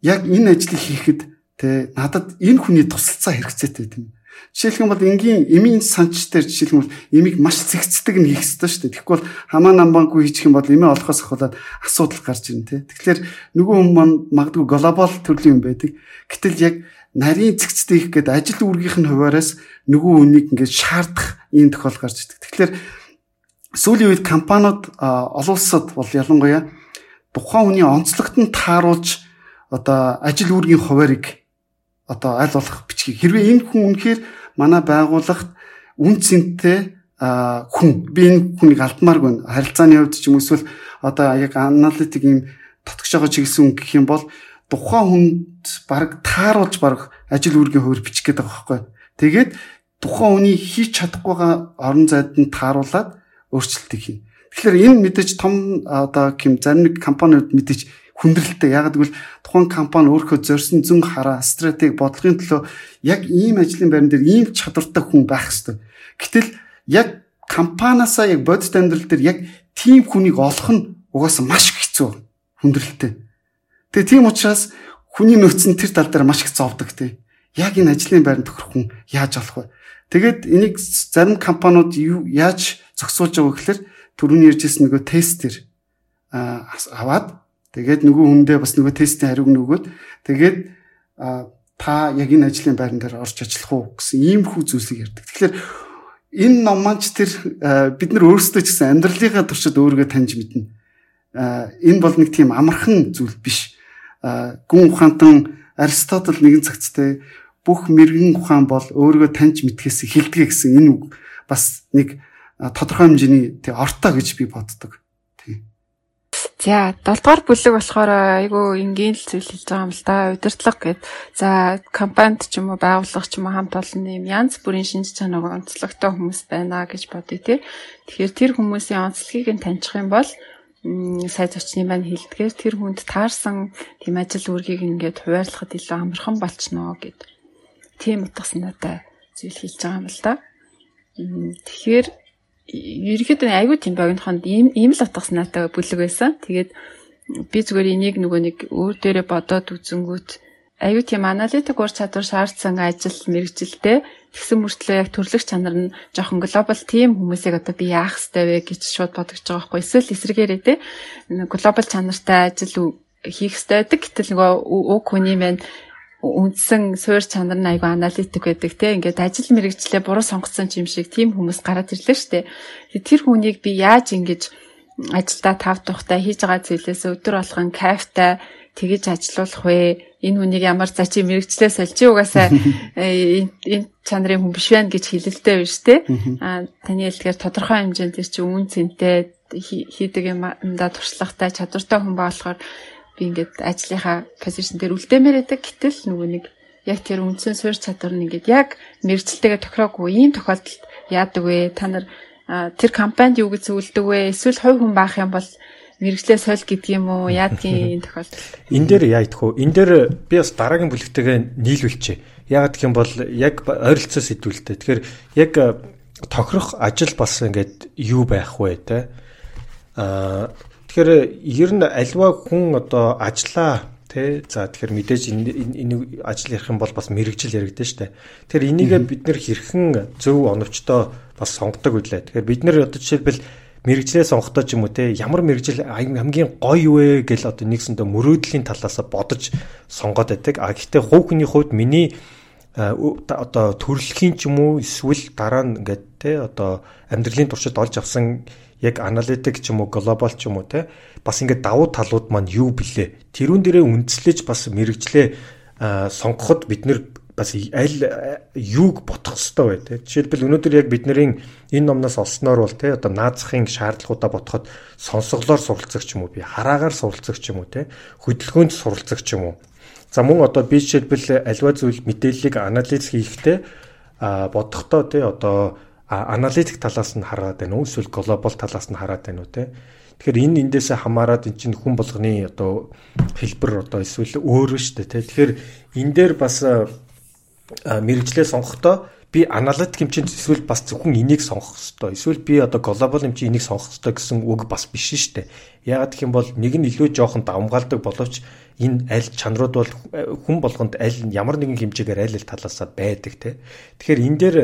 Яг энэ ажлыг хийхэд тэ надад энэ хүний тусалцаа хэрэгцээтэй тийм. Жишээлх юм бол энгийн эмийн санч дээр жишээлх юм бол эмийг маш цэгцдэг нь хийх ёстой шүү дээ. Тэгэхгүй бол хамаа намбангүй хийчих юм бол эмээ олохоос ахуулаад асуудал гарч ирнэ тий. Тэгэхээр нөгөө хүн маань магадгүй глобал төрлийн юм байдаг. Гэтэл яг нарийн цэгцтэй их гээд ажил үүргийнх нь хуваараас нөгөө хүнийг ингээд шаардах ийм тохиол гарч ирдэг. Тэгэхээр сүүлийн үед компаниуд олон улсад бол ялангуяа тухайн хүний онцлогт нь тааруулж одоо ажил үүргийн хуваарийг одоо аль болох бичгийг хэрвээ энэ хүн үнэхээр манай байгууллагт үн цэнтэй хүн би энэ хүнийг алдмааргүй. Харилцааны хувьд ч юм эсвэл одоо яг аналитик юм татгаж байгаа чиглэсэн гэх юм бол тухайн хүнд баг тааруулж баг ажил үүргийн хувьд бичих гээд байгаа байхгүй. Тэгээд тухайн хүний хийж чадахгүйгаа орон зайд нь тааруулаад өөрчлөлтийг хийнэ. Тэгэхээр энэ мэдээж том одоо юм зарим нэг компаниуд мэдээж хүндрэлтэй. Яг гэвэл тухайн компани өөрийнхөө зорьсон зүүн хараа стратеги бодлогын төлөө яг ийм ажлын байран дээр ийм чадвартай хүн байх ёстой. Гэтэл яг компаниасаа яг бодит амьдрал дээр яг тийм хүнийг олох нь угаасаа маш хэцүү хүндрэлтэй. Тэгээ тийм учраас хүний нөөц нь тэр тал дээр маш их зовдөг тий. Яг энэ ажлын байранд тохирох хүн яаж олох вэ? Тэгээд энийг зарим компаниуд яаж зогсуулж байгаа гэхээр түрүүний ярьжсэн нөгөө тестер аваад Тэгээд нөгөө хүндээ бас нөгөө тестийн хариуг нөгөөд тэгээд та яг энэ ажлын байран дээр орж ажиллах уу гэсэн ийм хүү зүйлсийг ярьдаг. Тэгэхээр энэ ном маань тэр бид нар өөрсдөө ч гэсэн амьдралынхаа туршид өөрийгөө таньж мэднэ. Энэ бол нэг тийм амархан зүйл биш. Гүн ухаантан Аристотл нэгэн цагттай бүх мэрэгэн ухаан бол өөрийгөө таньж мэдхээс эхэлдэг гэсэн энэ үг бас нэг тодорхой хэмжээний тий ортой гэж би боддог. Тий. За 7 дугаар бүлэг болохоор айгүй энгийн л зүйл хэлж байгаа юм л да. Удирдлага гэд. За компанид ч юм уу байгууллага ч юм уу хамт олон юм янз бүрийн шинж чанарыг онцлогтой хүмүүс байна гэж бодъё тий. Тэгэхээр тэр хүмүүсийн онцлогийг нь таньчих юм бол сая зочны маань хэлдгээр тэр хүнд таарсан тийм ажил үүргийг ингээд хуваарлахад илүү амархан болчихноо гэд. Тийм утга санаатай зүйл хэлж байгаа юм л да. Тэгэхээр ерөөхдөө айгүй тийм богинохонд ийм ийм л утга санаатай бүлэг байсан. Тэгээд би зүгээр энийг нөгөө нэг өөр дээрээ бодоод үзэнгүүт аюу тийм аналитик ур чадвар шаардсан ажил мэрэгжилтэй тэгсэн мөртлөө яг төрлөх чанар нь жоохон глобал тим хүмүүсийг одоо би яах ёстой вэ гэж шууд бодож байгаа байхгүй. Эсвэл эсрэгээрээ те глобал чанартай ажил хийх ёстой байдаг. Гэтэл нөгөө уг хүний маань үндсэн суур чанар нь айгүй аналитик байдаг те. Ингээд ажил мэрэгчлээ буруу сонгоцсон юм шиг тийм хүмүүс гараад ирлээ штэ тэр хүнийг би яаж ингэж ажилдаа тав тухтай хийж байгаа зүйлээс өдөр болгон кайфтай тэгэж ажиллах вэ энэ хүнийг ямар за чи мэрэгчлээ сольж угаасаа *laughs* э, энэ чанарын хүн биш байна гэж хэлэлтэй биш те а таны хэлдгээр тодорхой хэмжээнд тэр чи үн цэнтэй хийдэг юмдаа туршлагатай чадвартай хүн болохоор би ингээд ажлынхаа позишн дээр үлдээмээр байдаг. Гэтэл нөгөө нэг яг тэр үндсэн суурь чадвар нь ингээд яг мэрэгчлэлтэйгээ тохироогүй ийм тохиолдолд яадаг вэ? Та нар тэр компанид юу гэж зөвлөдөг вэ? Эсвэл хувь хүн баах юм бол мэрэгчлээ соль гэдэг юм уу? Яадгийн *laughs* тохиолдолд. Энэ дээр яа идэх вэ? Энэ дээр би бас дараагийн бүлэгтэйгээ нийлүүлчихье. Яагаад гэх юм бол яг ойролцоо сэдвүүлтэй. Тэгэхээр яг тохирох ажил бас ингээд юу байх вэ те? Аа Тэгэхээр ер нь альва хүн одоо ажиллаа тий за тэгэхээр мэдээж энэ ажил ярих юм бол бас мэрэгжил яригдэн штэ. Тэгэхээр энийгээ бид нэр хэрхэн зөв оновчтой бас сонгодог үлээ. Тэгэхээр бид нэр одоо жишээлбэл мэрэгжлээ сонгохдоо ч юм уу те ямар мэрэгжил хамгийн гоё вэ гэл одоо нэгсэндээ мөрөөдлийн талаас бодож сонгоод байдаг. А гэхдээ хувь хүний хувьд миний одоо төрөлхийн ч юм уу эсвэл дараа нь ингээд те одоо амьдралын туршид олж авсан яг аналитик ч юм уу глобал ч юм уу те бас ингээд давуу талууд маань юу блэ тэрүүн дээрээ үндэслэж бас мэрэгчлээ сонгоход бид нэр бас аль юуг бодох хэрэгтэй бай те? Жишээлбэл өнөөдөр яг бидний энэ номноос олсноор бол те одоо наазахын шаардлагуудаа бодоход сонсголоор суралцах ч юм уу би хараагаар суралцах ч юм уу те хөдөлгөөнд суралцах ч юм уу. За мөн одоо би жишээлбэл альва зүйл мэдээллийг анализ хийхдээ бодохдоо те одоо аналитик талаас нь хараад байна уу? Эсвэл глобал талаас нь хараад байна уу те? Тэгэхээр энэ эндээсээ хамаарат эн чинь хүн болгоны одоо хэлбэр одоо эсвэл өөр шүү дээ те. Тэгэхээр энэ дээр бас мэрэгчлээ сонгохдоо би аналитик хэмжээнд эсвэл бас зөвхөн энийг сонгох хэрэгтэй. Эсвэл би одоо глобал хэмжээ энийг сонгох хэрэгтэй гэсэн үг бас биш шүү дээ. Яагаад гэх юм бол нэг нь илүү жоохон давмгаалдаг боловч энэ аль чанарууд бол хүн болгонд аль ямар нэгэн хэмжээгээр аль аль талаасаа байдаг те. Тэгэхээр энэ дээр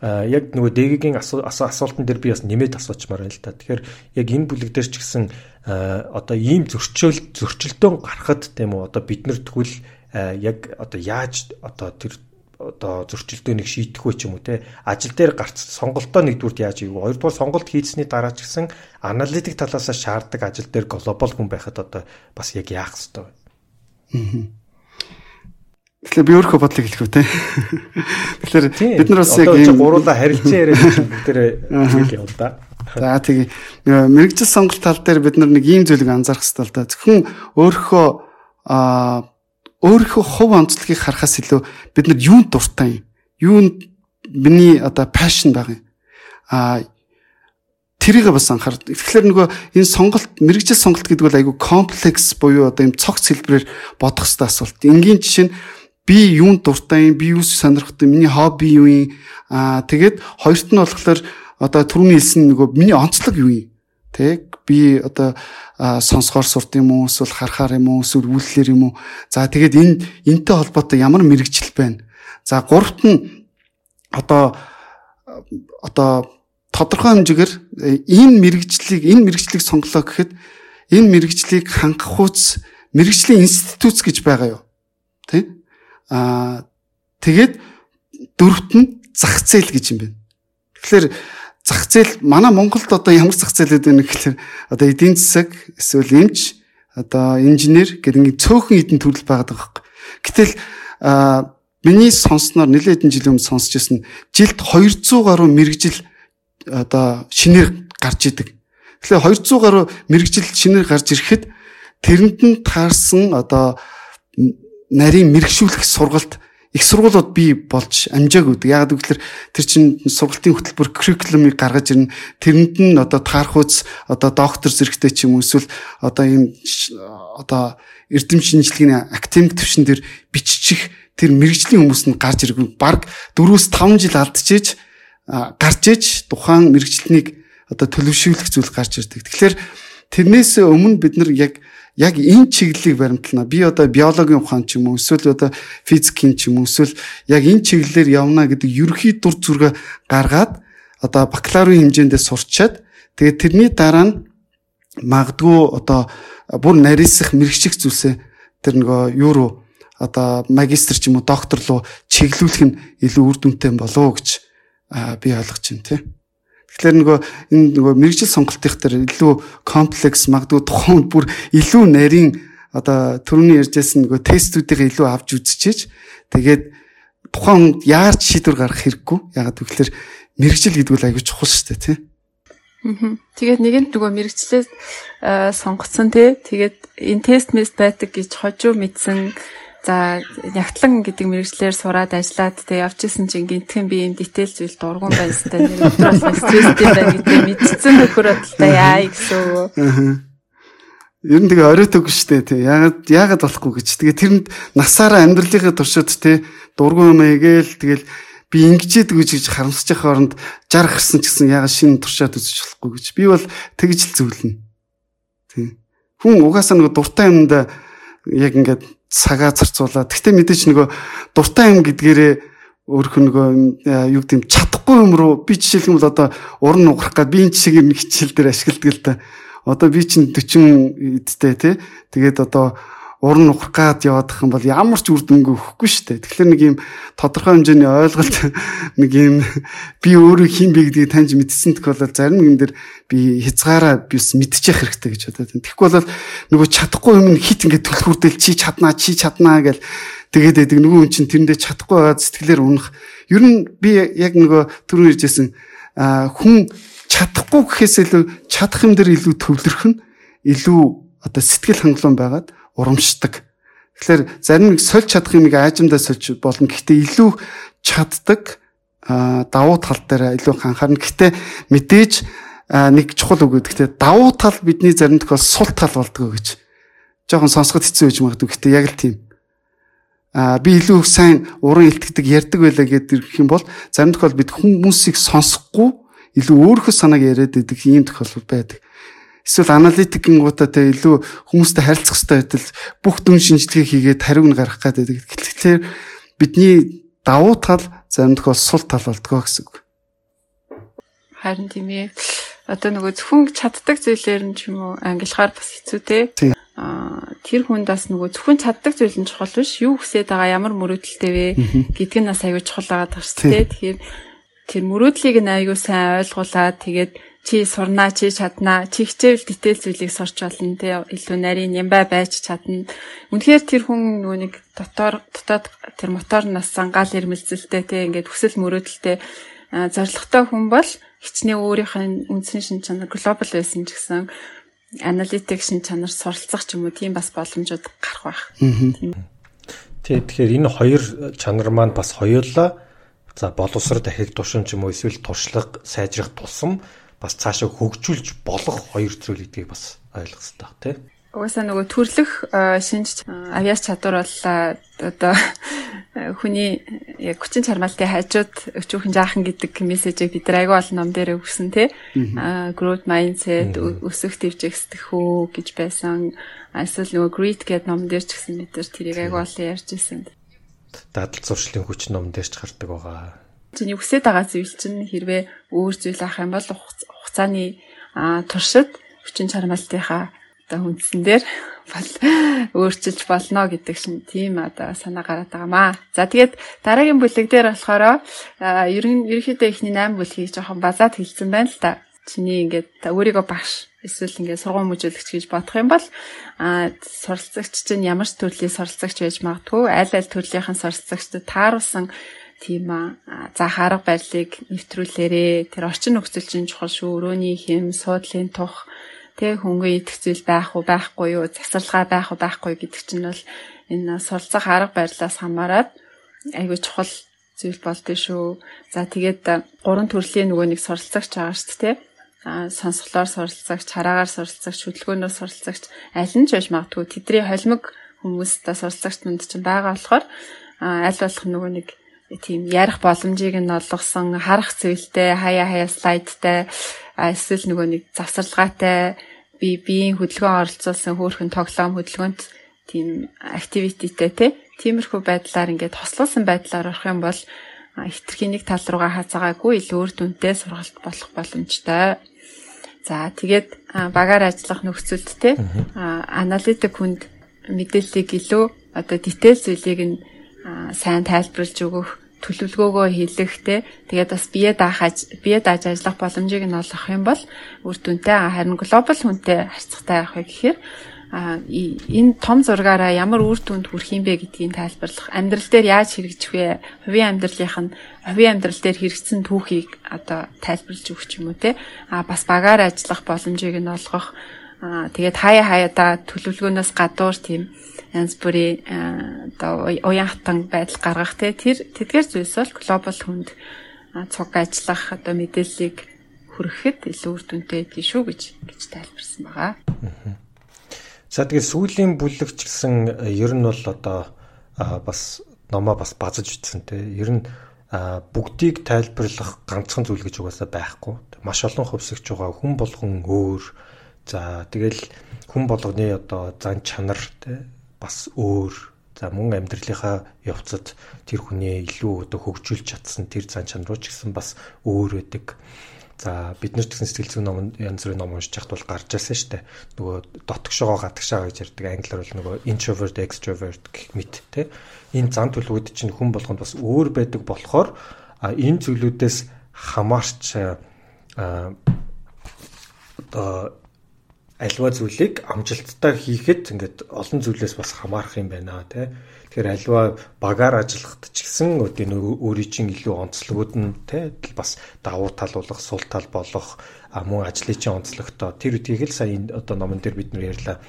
яг нөгөө дэгийн асуултан дээр би бас нэмээд асуучмаар байна л да. Тэгэхээр яг энэ бүлэг дээр ч гэсэн одоо ийм зөрчил зөрчилдөөн гарахад тийм үү одоо бид нар тэгвэл яг одоо яаж одоо тэр одоо зөрчилдөөнийг шийдэх вэ ч юм уу те ажил дээр гарц сонголтоо нэгдүгürt яаж ийг хоёрдугаар сонголт хийсний дараа ч гэсэн аналитик талаас шаарддаг ажил дээр глобал хүн байхад одоо бас яг яах хэвээр вэ? Аа Тэгэхээр би өөрөө бодлыг хэлэх үү те. *laughs* Тэгэхээр бид нар бас яг ийм гуруула харилцан яриад *laughs* бүгдээрээ хэлэх юм да. За тэгээ мэрэгжил сонголт тал дээр бид нар нэг ийм зүйлийг анзаарах хэрэгтэй л да. Зөвхөн өөрийнхөө аа өөрийнхөө хувь онцлогийг харахаас илүү бид нар юунд дуртай юм? Юунд миний одоо пашн байгаа юм? Аа тэрийг бас анхаар. Тэгэхээр нөгөө энэ сонголт мэрэгжил сонголт гэдэг бол айгүй комплекс буюу одоо юм цогц хэлбэрээр бодох хэрэгтэй асуулт. Энгийн жишээ нь би юунд дуртай юм би юу сонирхдаг миний хобби юу юм аа тэгээд хоёрт нь болохоор одоо түрүүний хэлсэн нөгөө миний онцлог юу юм тэг. Би одоо сонсохоор сурд юм уу эсвэл харахаар юм уу эсвэл үйлчлэр юм уу. За тэгээд энэ энтэй холбоотой ямар мэрэгжил байна? За гуравт нь одоо одоо тодорхой хэмжээгээр э, энэ мэрэгжлийг энэ мэрэгжлийг сонголоо гэхэд энэ мэрэгжлийг хангах хүч мэрэгжлийн институт гэж байгаа юу? Тий Аа тэгээд дөрөвт нь зах зээл гэж юм байна. Тэгэхээр зах зээл манай Монголд одоо ямар зах зээлүүд байна гэхээр одоо эдийн засаг эсвэл эмч одоо инженер гэдэг ингээд цөөхөн эдийн төрөл байгаад байгаа хэрэг. Гэтэл миний сонсноор нэлээд хэдэн жилийн өмнө сонсч ирсэн жилд 200 гаруй мэрэгжил одоо шинээр гарч идэг. Тэгэхээр 200 гаруй мэрэгжил шинээр гарч ирэхэд тэрэнд нь таарсан одоо нарийн мэрэгшүүлэх сургалт их сургуулиуд бий болж амжаагүй. Яг гэвэл тэр чинь сургалтын хөтөлбөр curriculum-ыг гаргаж ирнэ. Тэрэнд нь одоо таархууц одоо доктор зэрэгтэй ч юм эсвэл одоо ийм одоо эрдэм шинжилгээний академик төвшин дээр биччих тэр мэрэгжлийн хүмүүс нь гарч ирэх баг 4-5 жил алдчихэж гарч иж тухайн мэрэгчлэнийг одоо төлөвшүүлэх зүйл гарч ирдэг. Тэгэхээр тэрнээс өмнө бид нар яг яг энэ чиглэлийг баримтлана. Би одоо биологийн ухаан ч юм уу эсвэл одоо физикийн ч юм уу эсвэл яг энэ чиглэлээр явна гэдэг ерөөхий дур зүргээ гаргаад одоо бакалаврын хэмжээндээ сурчаад тэгээд тэрний дараа нь магадгүй одоо бүр нарийсах мэрэгчих зүйлсээ тэр нөгөө юу руу одоо магистр ч юм уу доктор руу чиглүүлэх нь илүү үр дүнтэй болов гэж би ойлгож байна тий. Тэгэхээр нөгөө энэ нөгөө мэрэгжил сонголтын дээр илүү комплекс магадгүй тухайн бүр илүү нарийн одоо түрүүний ярьжсэн нөгөө тестүүдийг илүү авч үзчихэж тэгээд тухайн яарч шийдвэр гаргах хэрэггүй. Ягаад гэвэл мэрэгжил гэдэг нь аягүй чухал шүү дээ тий. Тэгээд нэгэнт нөгөө мэрэгчлээ сонгоцсон тий. Тэгээд энэ тест мест байдаг гэж хожуу мэдсэн За ягтлан гэдэг мэрэгчлэр сураад ажиллаад тэг явж исэн чинь гинтхэн би юм дитэл зүйл дургуун байна сте нэр өдрөөс стресстэй байна гэдэг мэдсэн нөхөр бодлоо яа гэсэн. Ер нь тэгээ оройтог штэ тий. Ягаад ягаад болохгүй гэж. Тэгээ тэрэнд насаараа амьдралынхаа туршид тий дургуун юм ээгээл тэгэл би ингэчээд гэж гэж харамсаж явах оронд жар гэрсэн ч гэсэн ягаад шинэ туршаад үзэж болохгүй гэж. Би бол тэгж л зөвлөнө. Тий. Хүн угаасаа нэг дуртай юмда яг ингээд цагаа зарцуулаад гэхдээ мэдээч нөгөө дуртай юм гэдгээрээ өөрөх нөгөө юу гэдэм чадахгүй юм руу би жишээлбэл одоо уран нугарах гад би энэ жишээг нэг хичээл дээр ашигладаг л да. Одоо би чинь 40 эдтэй тий. Тэгээд одоо уран нухрах гад яваадах юм бол ямар ч үр дүнгүй өгөхгүй шүү дээ. Тэгэхээр нэг юм тодорхой хэмжээний ойлголт *laughs* нэг юм би өөрөө хин бэ гэдгийг таньж мэдсэн тохиолдолд зарим юм дээр би хязгаараа бис мэдчих хэрэгтэй гэж бодоод байна. Тэгэхгүй бол нөгөө чадахгүй юм хит ингээд төлхүрдэл чи чаднаа чи чаднаа гэл тэгээд байдаг нөгөө хүн чинь тэрэндээ чадахгүй байгаа сэтгэлээр унах. Ер нь би яг нөгөө түрүү иржсэн хүн чадахгүй гэхээс илүү чадах юм дээр илүү төвлөрөх нь илүү одоо сэтгэл хангалуун байгаад урамшдаг. Тэгэхээр зарим нэг сольж чадах юмыг аажимдаа сольж болно. Гэхдээ илүү чаддаг давуу тал дээр илүү анхаарна. Гэхдээ мэдээж нэг чухал үг гэдэг. Гэхдээ давуу тал бидний зарим тохиол сул тал болдгоо гэж. Жохон сонсоход хэцүү байж магадгүй. Гэхдээ яг л тийм. А би илүү сайн уран илтгэдэг ярьдаг байлаа гэдэг юм бол зарим тохиол бид хүмүүсийг сонсохгүй илүү өөрийнхөө санааг яриад байдаг ийм тохиолдол байдаг эсвэл аналитикингуудаа те илүү хүмүүстэй харилцах хэрэгтэй байтал бүх дүн шинжилгээ хийгээд хариуг нь гаргах гэдэг. Тэгэхээр бидний давуу тал зарим тохиол сул тал болдгоо гэсэн үг. Харин тийм ээ. Одоо нөгөө зөвхөн чаддаг зүйлээр нь ч юм уу ангилахаар бас хэцүү те. Аа тэр хүнд бас нөгөө зөвхөн чаддаг зүйл нь чухал биш. Юу хүсээд байгаа ямар мөрөөдөлтэй вэ гэдг нь бас аягүй чухал байгаа шүү дээ. Тэгэхээр тэр мөрөөдлийг нь аягүй сайн ойлгуулад тэгээд чи сурнаа чи чаднаа чи хичээвэл дитэл зүйлийг сурч болно те илүү нарийн нямбай байж чадна. Үнэхээр тэр хүн нөгөө нэг дотоор дотоод тэр моторноос сангаал ирмэлзэлтэй те ингээд хүсэл мөрөөдөлтэй зоригтой хүн бол хичнээн өөрийнх нь үндсэн шин чанар глобал байсан ч гэсэн аналитик шин чанар суралцах ч юм уу тийм бас боломжууд гарах байх. Тий тэгэхээр энэ хоёр чанар маань бас хоёулаа. За боловсрол дахиг тушин ч юм уу эсвэл туршлага сайжрах тусам бас цаашаа хөгжүүлж болох хоёр зүйл гэдгийг бас ойлгох хэрэгтэй тий. Угаасаа нөгөө төрлөх шинж авиас чадвар бол одоо хүний яг хүчин чармаалтын хажууд өчүүхэн жаахан гэдэг мессежийг бид айгүй олон ном дээр өгсөн тий. growth mindset өсөх дэвжих сэтгэхүү гэж байсан. Эсвэл нөгөө grit гэдэг ном дээр ч гэсэн бид тэрийг айгүй олон ярьж ирсэн. Дадал зуршлын хүч ном дээр ч гардаг байгаа Чиний хүсэж байгаа зүйл чинь хэрвээ өөр зүйл авах юм бол хугацааны туршид хүчин чармаалтынхаа одоо хүндсэн дээр бол өөрчилж болно гэдэг шин тийм одоо санаа гараад байгаамаа. За тэгээд дараагийн бүлэг дээр болохоор ерөн ерөнхийдөө ихний 8 бүлгийг жоохон базаад хэлсэн байна л та. Чиний ингээд өөрийгөө багш эсвэл ингээд сургууль мужуулагч гэж бодох юм бол а суралцагч чинь ямар ч төрлийн суралцагч байж магадгүй аль аль төрлийнхэн суралцагчдад тааруулсан тийм аа за харга барилыг нэвтрүүлээрээ тэр орчин нөхцөл чинь чухал шүү өрөөний хэм суудлын тух тэг хөнгөн идэх зүйл байх уу байхгүй юу засварлага байх уу байхгүй гэдэг чинь бол энэ суралцах арга барилаас хамаарат айгүй чухал зүйл болдгоо шүү. За тэгээд гурван төрлийн нөгөө нэг суралцагч байгаа шүү дээ. А сонсголоор суралцагч, хараагаар суралцагч, хөдөлгөөнөөр суралцагч аль нь ч байж магадгүй тэдний холимог хүмүүстээ суралцагч манд чинь байгаа болохоор аль болох нөгөө нэг тийм ярих боломжийг нь олгосон харах зүйлтэй хаяа хаяа слайдтай эсвэл нөгөө нэг завсарлагаатай би биеийн хөдөлгөөн оролцуулсан хөөрхөн тоглоом хөдөлгөөнт тийм активититэй те тиймэрхүү байдлаар ингээд тослуулсан байдлаар орох юм бол хитрхийн нэг тал руугаа хазаагаагүй илүү үр дүнтэй сургалт болох боломжтой. За тэгээд багаар ажиллах нөхцөлд те аналитик хүнд мэдээллийг илүү одоо деталь зүйлийг нь сайн тайлбарлаж өгөх төлөвлөгөөгөө хийлэх те. Тэгээд бас бие даах бие дааж ажиллах боломжийг нь олгох юм бол үр дүнтэй харин глобал хүнтэй харьцагтай явах гэхээр а энэ том зургаараа ямар үр дүнд хүрэх юм бэ гэдгийг тайлбарлах. Амьдрал дээр яаж хэрэгжих вэ? Хувийн амьдралынх нь хувийн амьдрал дээр хэрэгцсэн түүхийг одоо тайлбарлаж өгч юм уу те? А бас багаар ажиллах боломжийг нь олгох. Тэгээд хаяа хаяада төлөвлөгөөнөөс гадуур тийм янз бүрийн одоо уян хатан байдал гаргах те. Тэр тэдгээр зүйлс бол глобал хүнд цуг ажиллах одоо мэдээллийг хүргэхэд илүү үр дүнтэй байдгийг шүү гэж гэж тайлбарсан байгаа. За тэгээд сүүлийн бүлэг ч гэсэн ер нь бол одоо бас номоо бас базаж бичсэн те. Ер нь бүгдийг тайлбарлах ганцхан зүйл гэж угаасаа байхгүй. Маш олон хувьсгч байгаа. Хүн болгон өөр. За тэгэл хүн болгоны одоо зан чанар те бас өөр. За мөн амьдралынхаа явцад тэр хүний илүү одоо хөгжүүлж чадсан тэр зан чанаруу ч гэсэн бас өөр байдаг. За бид нар ч гэсэн сэтгэл зүйн ном янз бүрийн ном уншиж байхад бол гарч ирсэн дээ. Нөгөө дотгошоо гадагшаа гэж ярьдаг англиар бол нөгөө introvert extrovert гэх мэт те. Энэ зан төлөвүүд чинь хүн болгонд бас өөр байдаг болохоор энэ зүйлүүдээс хамаарч одоо альва зүйлийг амжилттай хийхэд ингээд олон зүйлээс бас хамаарах юм байна тий. Тэгэхээр альва багаар ажиллахад ч гэсэн өдөө өөрийн чинь илүү онцлогуд нь тий бас давуу тал болох, сул тал болох мөн ажлын чинь онцлогтой. Тэр үдгийг л сая одоо номон дээр бид нэр ярьлаа.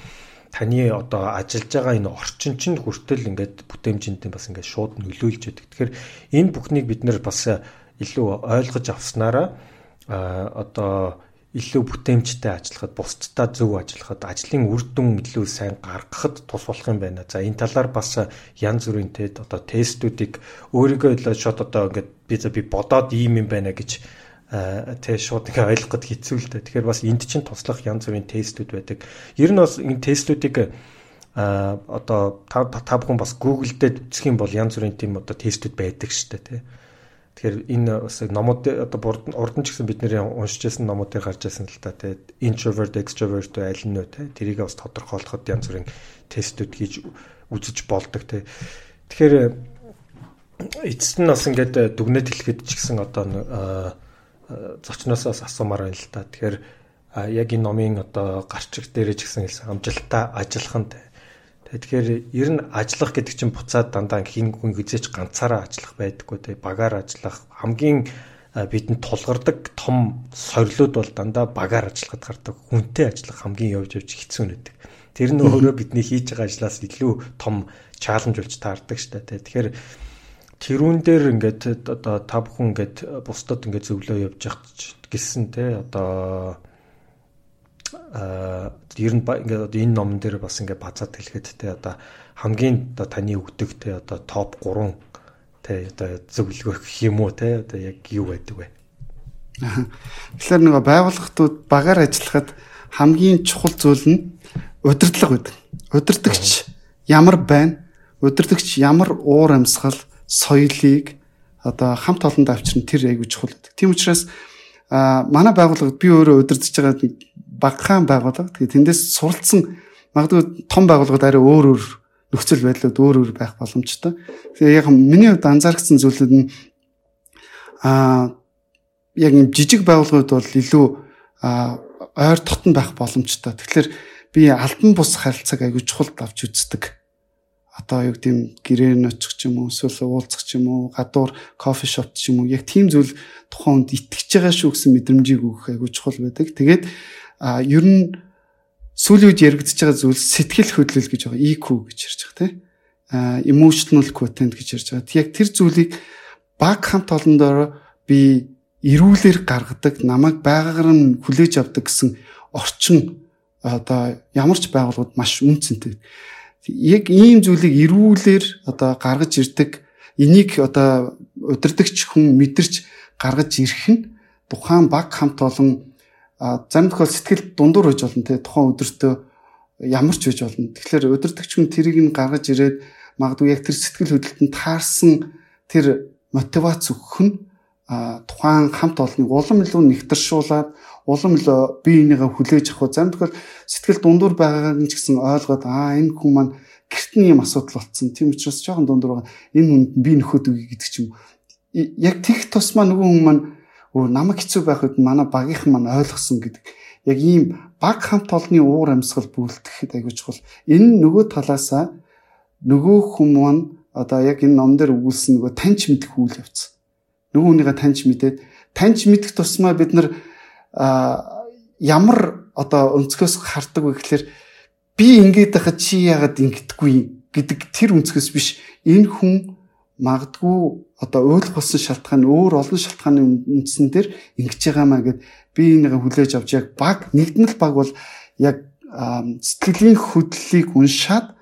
Таны одоо ажиллаж байгаа энэ орчин чинь хүртэл ингээд бүтээмжинтэй бас ингээд шууд нөлөөлж яадаг. Тэгэхээр энэ бүхнийг бид нэр бас илүү ойлгож авснараа одоо илүү бүтээмжтэй ажиллахад, бусдтай зөв ажиллахад, ажлын үр дүн илүү сайн гаргахад тус болох юм байна. За энэ талаар бас янз бүрийн те одоо тестүүдийг өөрийгөө илүү шот одоо ингээд би за би бодоод ийм юм байна гэж тэ шууд ингээ ойлгоход хэцүү л дээ. Тэгэхээр бас энд чинь туслах янз бүрийн тестүүд байдаг. Ер нь бас энэ тестүүдийг а одоо та та бүхэн бас Google дээр үзэх юм бол янз бүрийн тийм одоо тестүүд байдаг шүү дээ тий. Тэгэхээр энэ бас номууд одоо урд нь ч гэсэн бид нэр уншижсэн номуудыг гарч ирсэн л та тэгээд introvert extrovert аль нь вэ те тэрийг бас тодорхойлоход янз бүрийн тестүүд хийж үзэж болдог те. Тэгэхээр эцэст нь бас ингээд дүгнэж хэлэхэд ч гэсэн одоо зочноос бас асуумаар байна л та. Тэгэхээр яг энэ номын одоо гарчиг дээрээ ч гэсэн хэлсэн амжилттай ажиллах нь Тэгэхээр ер нь ажиллах гэдэг чинь буцаад дандаа хин хүн хизээч ганцаараа ажиллах байдаггүй те багаар ажиллах хамгийн бидэнд тулгардаг том сорилууд бол дандаа багаар ажиллахад гардаг хүнтэй ажиллах хамгийн явж явж хэцүү нэдэг. Тэр нь өөрөө бидний хийж байгаа ажлаас илүү том чаленж болж таардаг штэ те. Тэгэхээр тэрүүн дээр ингээд одоо та бүхэн ингээд бусдад ингээд зөвлөө явж явах гэсэн те одоо ер нь ингээд одоо энэ номон дээр бас ингээд базаад хэлэхэд те одоо хамгийн одоо таны өгдөг те одоо топ 3 те одоо зөвлөгөө гэх юм уу те одоо яг юу байдаг вэ? Тэгэхээр нөгөө байгууллагатууд багаар ажиллахад хамгийн чухал зүйл нь удирдлага байдаг. Удирдахч ямар байна? Удирдахч ямар уур амьсгал, соёлыг одоо хамт олонд авчирна тэр айгүй чухал байдаг. Тийм учраас манай байгууллагад би өөрөө удирдах байгаа багахан байгууллага. Тэгээд тэндээс суралцсан магадгүй том байгууллагууд арай өөр өөр нөхцөл байдлууд өөр өөр байх боломжтой. Тэгээ яг миний хувьд анзаарсан зүйлүүд нь аа яг юм жижиг байгууллагууд бол илүү ойр дотн байх боломжтой. Тэгэхээр би албан бус харилцааг аягүй чухал авч үздэг. Одоо юу гэдэм гэрээр нь очих ч юм уу, эсвэл уулзах ч юм уу, гадуур кофе шоп ч юм уу, яг тийм зүйл тухайн хүнд итгэж байгаа шүү гэсэн мэдрэмжийг өгөх аягүй чухал байдаг. Тэгээд а ер нь сүүлийн үед яригдчихэж байгаа зүйл сэтгэл хөдлөл гэж байгаа EQ гэж ярьж байгаа тийм а emotional quotient гэж ярьж байгаа. Яг тэр зүйлийг баг хамт олондоо би эрүүлэр гаргадаг, намайг байгаагаар нь хүлээж авдаг гэсэн орчин одоо ямар ч байгууллагууд маш үнцэнтэй. Яг ийм зүйлийг эрүүлэр одоо гаргаж ирдэг энийг одоо удирдахч хүн мэдэрч гаргаж ирэх нь тухайн баг хамт олон зарим тохиол сэтгэл дундуур байж болно те тухайн өдөртөө ямар ч байж болно. Тэгэхээр өдөртөгч хүн тэрийг нь гаргаж ирээд магадгүй яг тэр сэтгэл хөдлөлтөнд таарсан тэр мотивац өгөх нь тухайн хамт олныг улам илүү нэгтэршуулаад улам илүү бие бинийгээ хүлээж авах. Зарим тохиол сэтгэл дундуур байгааг нь ч гэсэн ойлгоод аа энэ хүн маань гэрт нь юм асуудал болсон. Тийм учраас жоохон дундуур байгаа. Энэ хүнд би нөхөд үгүй гэдэг ч юм. Яг тех тусмаа нөгөө хүн маань өө намайг хэцүү байх үед манай багийнхан маань ойлгосон гэдэг. Яг ийм баг хамт олонны уур амьсгал бүрэлдэхэд аягүй чухал. Энэ нөгөө талаасаа нөгөө хүмүүс одоо яг энэ ном дээр өгүүлсэн нөгөө таньч мэдэх үйл явц. Нөгөө хүнийгээ таньч мэдээд таньч мэдэх тусмаа бид нар ямар одоо өнцгөөс хардаг вэ гэхээр би ингэж байхад чи яагаад ингэдэггүй гэдэг тэр өнцгөөс биш энэ хүн магадгүй одоо ойлгох болсон шалтгаан өөр олон шалтгааны үндсэн дээр ингэж байгаамаа гэд би энийгээ хүлээж авч яг баг нэгдмэл баг бол яг сэтгэлийн хөдлөлийг уншаад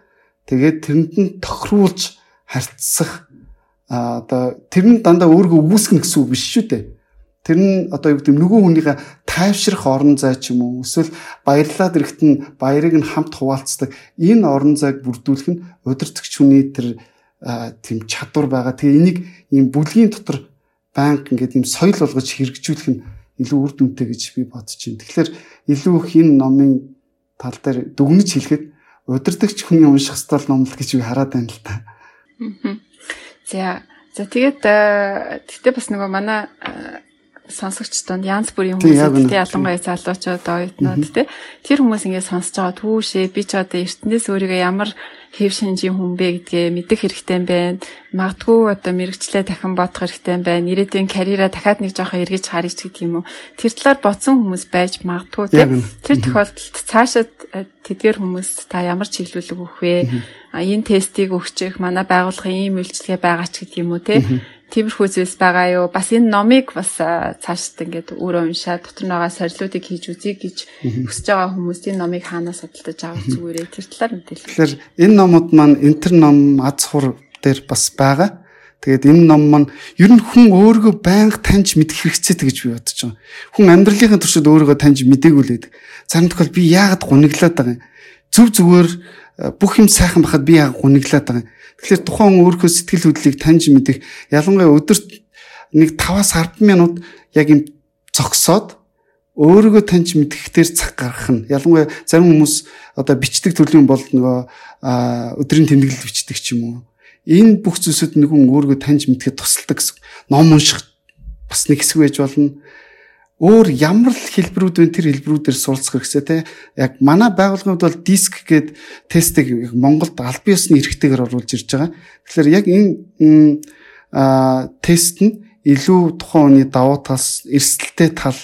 тэгээд тэрэнд нь тохируулж харьцах одоо тэр нь дандаа өөргөө үүсгэн гэсэн үг биш шүү дээ. Тэр нь одоо юу гэдэг нөгөө хүнийхээ тайвшрах орон зай ч юм уу эсвэл баярлаад ирэхэд нь баярыг нь хамт хуваалцдаг энэ орон зайг бүрдүүлэх нь удирдахч хүний тэр тийм чадвар байгаа. Тэгээ энийг ийм бүлгийн дотор банк ингээд ийм соёл болгож хэрэгжүүлэх нь илүү үр дүнтэй гэж би бодож байна. Тэгэхээр илүү их энэ номын тал дээр дүгнэж хэлэхэд удирдахч хүний унших стал ном л гэж би хараад байна л та. За за тэгээд тэгтээ бас нөгөө манай сонсогч донд янз бүрийн хүмүүс тий ялангуяа залуучууд оюутнууд тий тэр хүмүүс ингээд сонсож байгаа түүшээ би ч одоо эртнээс өөрийгөө ямар хэв шинжийн хүн бэ гэдгээ мэдэх хэрэгтэй байна. Магадгүй одоо мэрэгчлээ дахин бодох хэрэгтэй байна. Ирээдүйн карьераа дахиад нэг жоохон эргэж харъя ч гэдэг юм уу. Тэр талаар бодсон хүмүүс байж магадгүй тий тэр тохиолдолд цаашаа тэдгээр хүмүүс та ямар чиглүүлэг өгөх вэ? Энэ тестийг өгчих манай байгууллагын ийм үйлчлэгээ байгаа ч гэдэг юм уу тий тиймэрхүү зүйлс байгаа юу? Бас энэ номыг бас цаашд ингээд өөрөө уншаад дотор байгаа сорилуудыг хийж үзье гэж хүсэж байгаа хүмүүс энэ номыг хаанаас судалдаж авах зүгээрээ тэр талаар мэдээлэл. Тэгэхээр энэ номууд маань энтер ном аз хур дээр бас байгаа. Тэгээд энэ ном маань ер нь хүн өөрийгөө байнга таньж мэдэх хэрэгцээтэй гэж би бодож байгаа. Хүн амьдралынхаа туршид өөрийгөө таньж байдаг. Зарим тохиол би яагаад гуниглаад байгаа юм? Зүв зүгээр бүх юм сайхан байхад би яагаад гуниглаад байгаа? Тэгэхээр тухайн өөрийнхөө сэтгэл хөдлөлийг таньж мэдэх ялангуяа өдөрт нэг 5-аас 10 минут яг юм зогсоод өөрийгөө таньж мэдхэхээр цаг гаргах нь ялангуяа зарим хүмүүс одоо бичдэг төрлийн бол нөгөө өдрийн тэмдэглэл бичдэг ч юм уу энэ бүх зүйлсүүд нэгэн өөрийгөө таньж мэдхэд тусалдаг гэсэн ном унших бас нэг хэсэг байж болно өөр ямар л хэлбэрүүд вэ тэр хэлбэрүүдээр суралцах хэрэгсээ те яг манай байгууллагууд бол диск гээд тестийг Монголд аль биесны эрхтэйгээр оруулж ирж байгаа. Тэгэхээр яг энэ тест нь илүү тухайн хүний давуу тал, эрсдэлтэй тал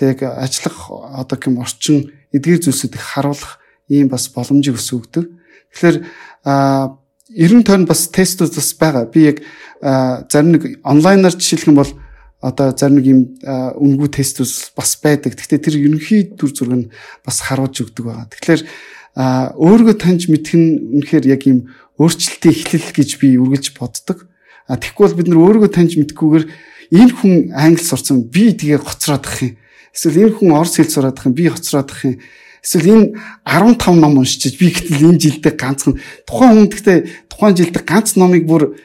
тэг ажиллах одоо гэм орчин эдгээр зүйлсүүдийг харуулах ийм бас боломжийг өсгөгдөв. Тэгэхээр а 90 тонн бас тестүүд бас байгаа. Би яг зарим нэг онлайнаар жишээлх юм бол одоо зарим нэг юм үнгүй тестус бас байдаг. Гэхдээ тэр ерөнхий дүр зураг нь бас харуулж өгдөг байгаа. Тэгэхээр өөрийгөө таньж мэдэх нь үнэхээр яг юм өөрчлөлтийн эхлэл гэж би үргэлж боддог. Тэгэхгүй бол бид нар өөрийгөө таньж мэдхгүйгээр энэ хүн англи сурсан би тэгээ гоцроод ах юм. Эсвэл энэ хүн орос хэл сураад ах юм би гоцроод ах юм. Эсвэл энэ 15 ном уншиж би гэтэл энэ жилдээ ганцхан тухайн хүн гэхдээ тухайн жилдээ ганц номыг бүр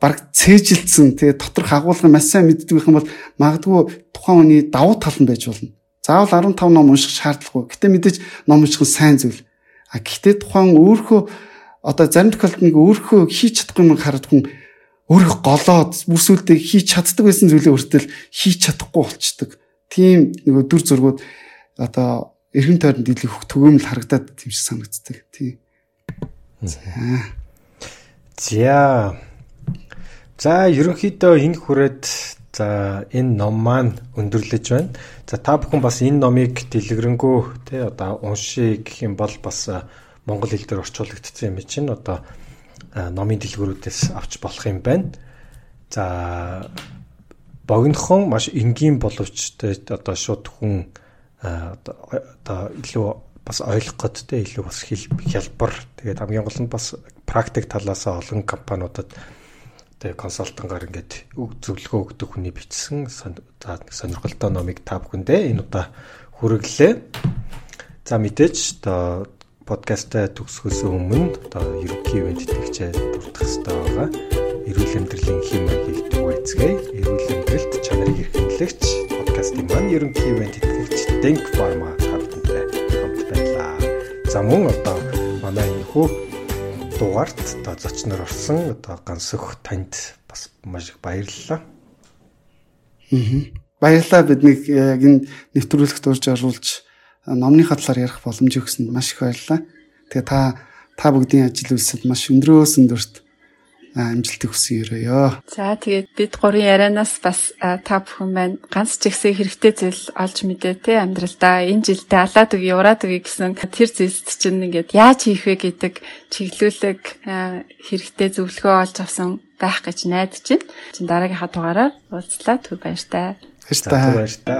баг цээжилсэн тэгээ доторх агуулга маш сайн мэддэг юм бол магадгүй тухайн хүний давуу тал нь байж болно. Заавал 15 ном унших шаардлагагүй. Гэтэ мэдээж ном унших нь сайн зүйл. А гэхдээ тухайн өөрхөө одоо зарим тохиолдолд нэг өөрхөө хийж чадахгүй юм хараад хүн өөрөө голоод бүрсүүлдэ хийж чаддаг байсан зүйлээ өөртөө хийж чадахгүй болчдөг. Тийм нөгөө дүр зургууд одоо эргэн тойронд илүү төгөөмөл харагдаад тийм шиг санагддаг. Тийм. За. За ерөнхийдөө энэ хүрээд за энэ ном маань өндөрлөж байна. За та бүхэн бас энэ номыг дэлгэрэнгүй тий одоо уншия гэх юм бол бас монгол хэл дээр орчуулагдсан юм чинь одоо номын дэлгүүрүүдээс авч болох юм байна. За богинохон маш энгийн боловч одоо шууд хүн одоо илүү бас ойлгох гээд те илүү бас хялбар тэгээд хамгийн гол нь бас практик талаас олон компаниудад тэгээ консалтангаар ингээд зөвлөгөө өгдөг хүний бичсэн сонирхолтой номыг та бүхэндээ энэ удаа хүргэлээ. За мэдээж одоо подкастаа төгсгөөс өмнө одоо ерөнхий ивент итгэгчээ дурдах хэрэгтэй байгаа. Эрүүл амьдралын хэм маягийг түгээцгээе. Эрүүл амьдралд чанарыг эрхэмлэгч подкастын маань ерөнхий ивент итгэгч Denk Pharma тавтантай хамт байлаа. За мөн одоо манай энэ хүү дугаарт одоо зочноор орсон одоо гансөх танд бас маш их баярлалаа. Аа. Баярлалаа биднийг яг энэ нэвтрүүлэгт урьж оруулж номныхаа талаар ярих боломж өгсөнд маш их баярлалаа. Тэгээ та та бүгдийн ажил үйлсэд маш өндрөөс өндөрт амжилтыг хүсэн өрөөё. За тэгээд бид гурийн ярианаас бас та бүхэн маань ганц ч ихсээ хэрэгтэй зүйл олж мэдээ те амьдралдаа энэ жилдээ алаад үгүй ураад үгүй гэсэн тэр зүйлс чинь ингээд яаж хийх вэ гэдэг чиглүүлэг хэрэгтэй зөвлөгөө олж авсан байх гэж найдаж байна. Чин дараагийнхаа дугаараар уулзлаа түр баяр та. Баяр та. Баяр та.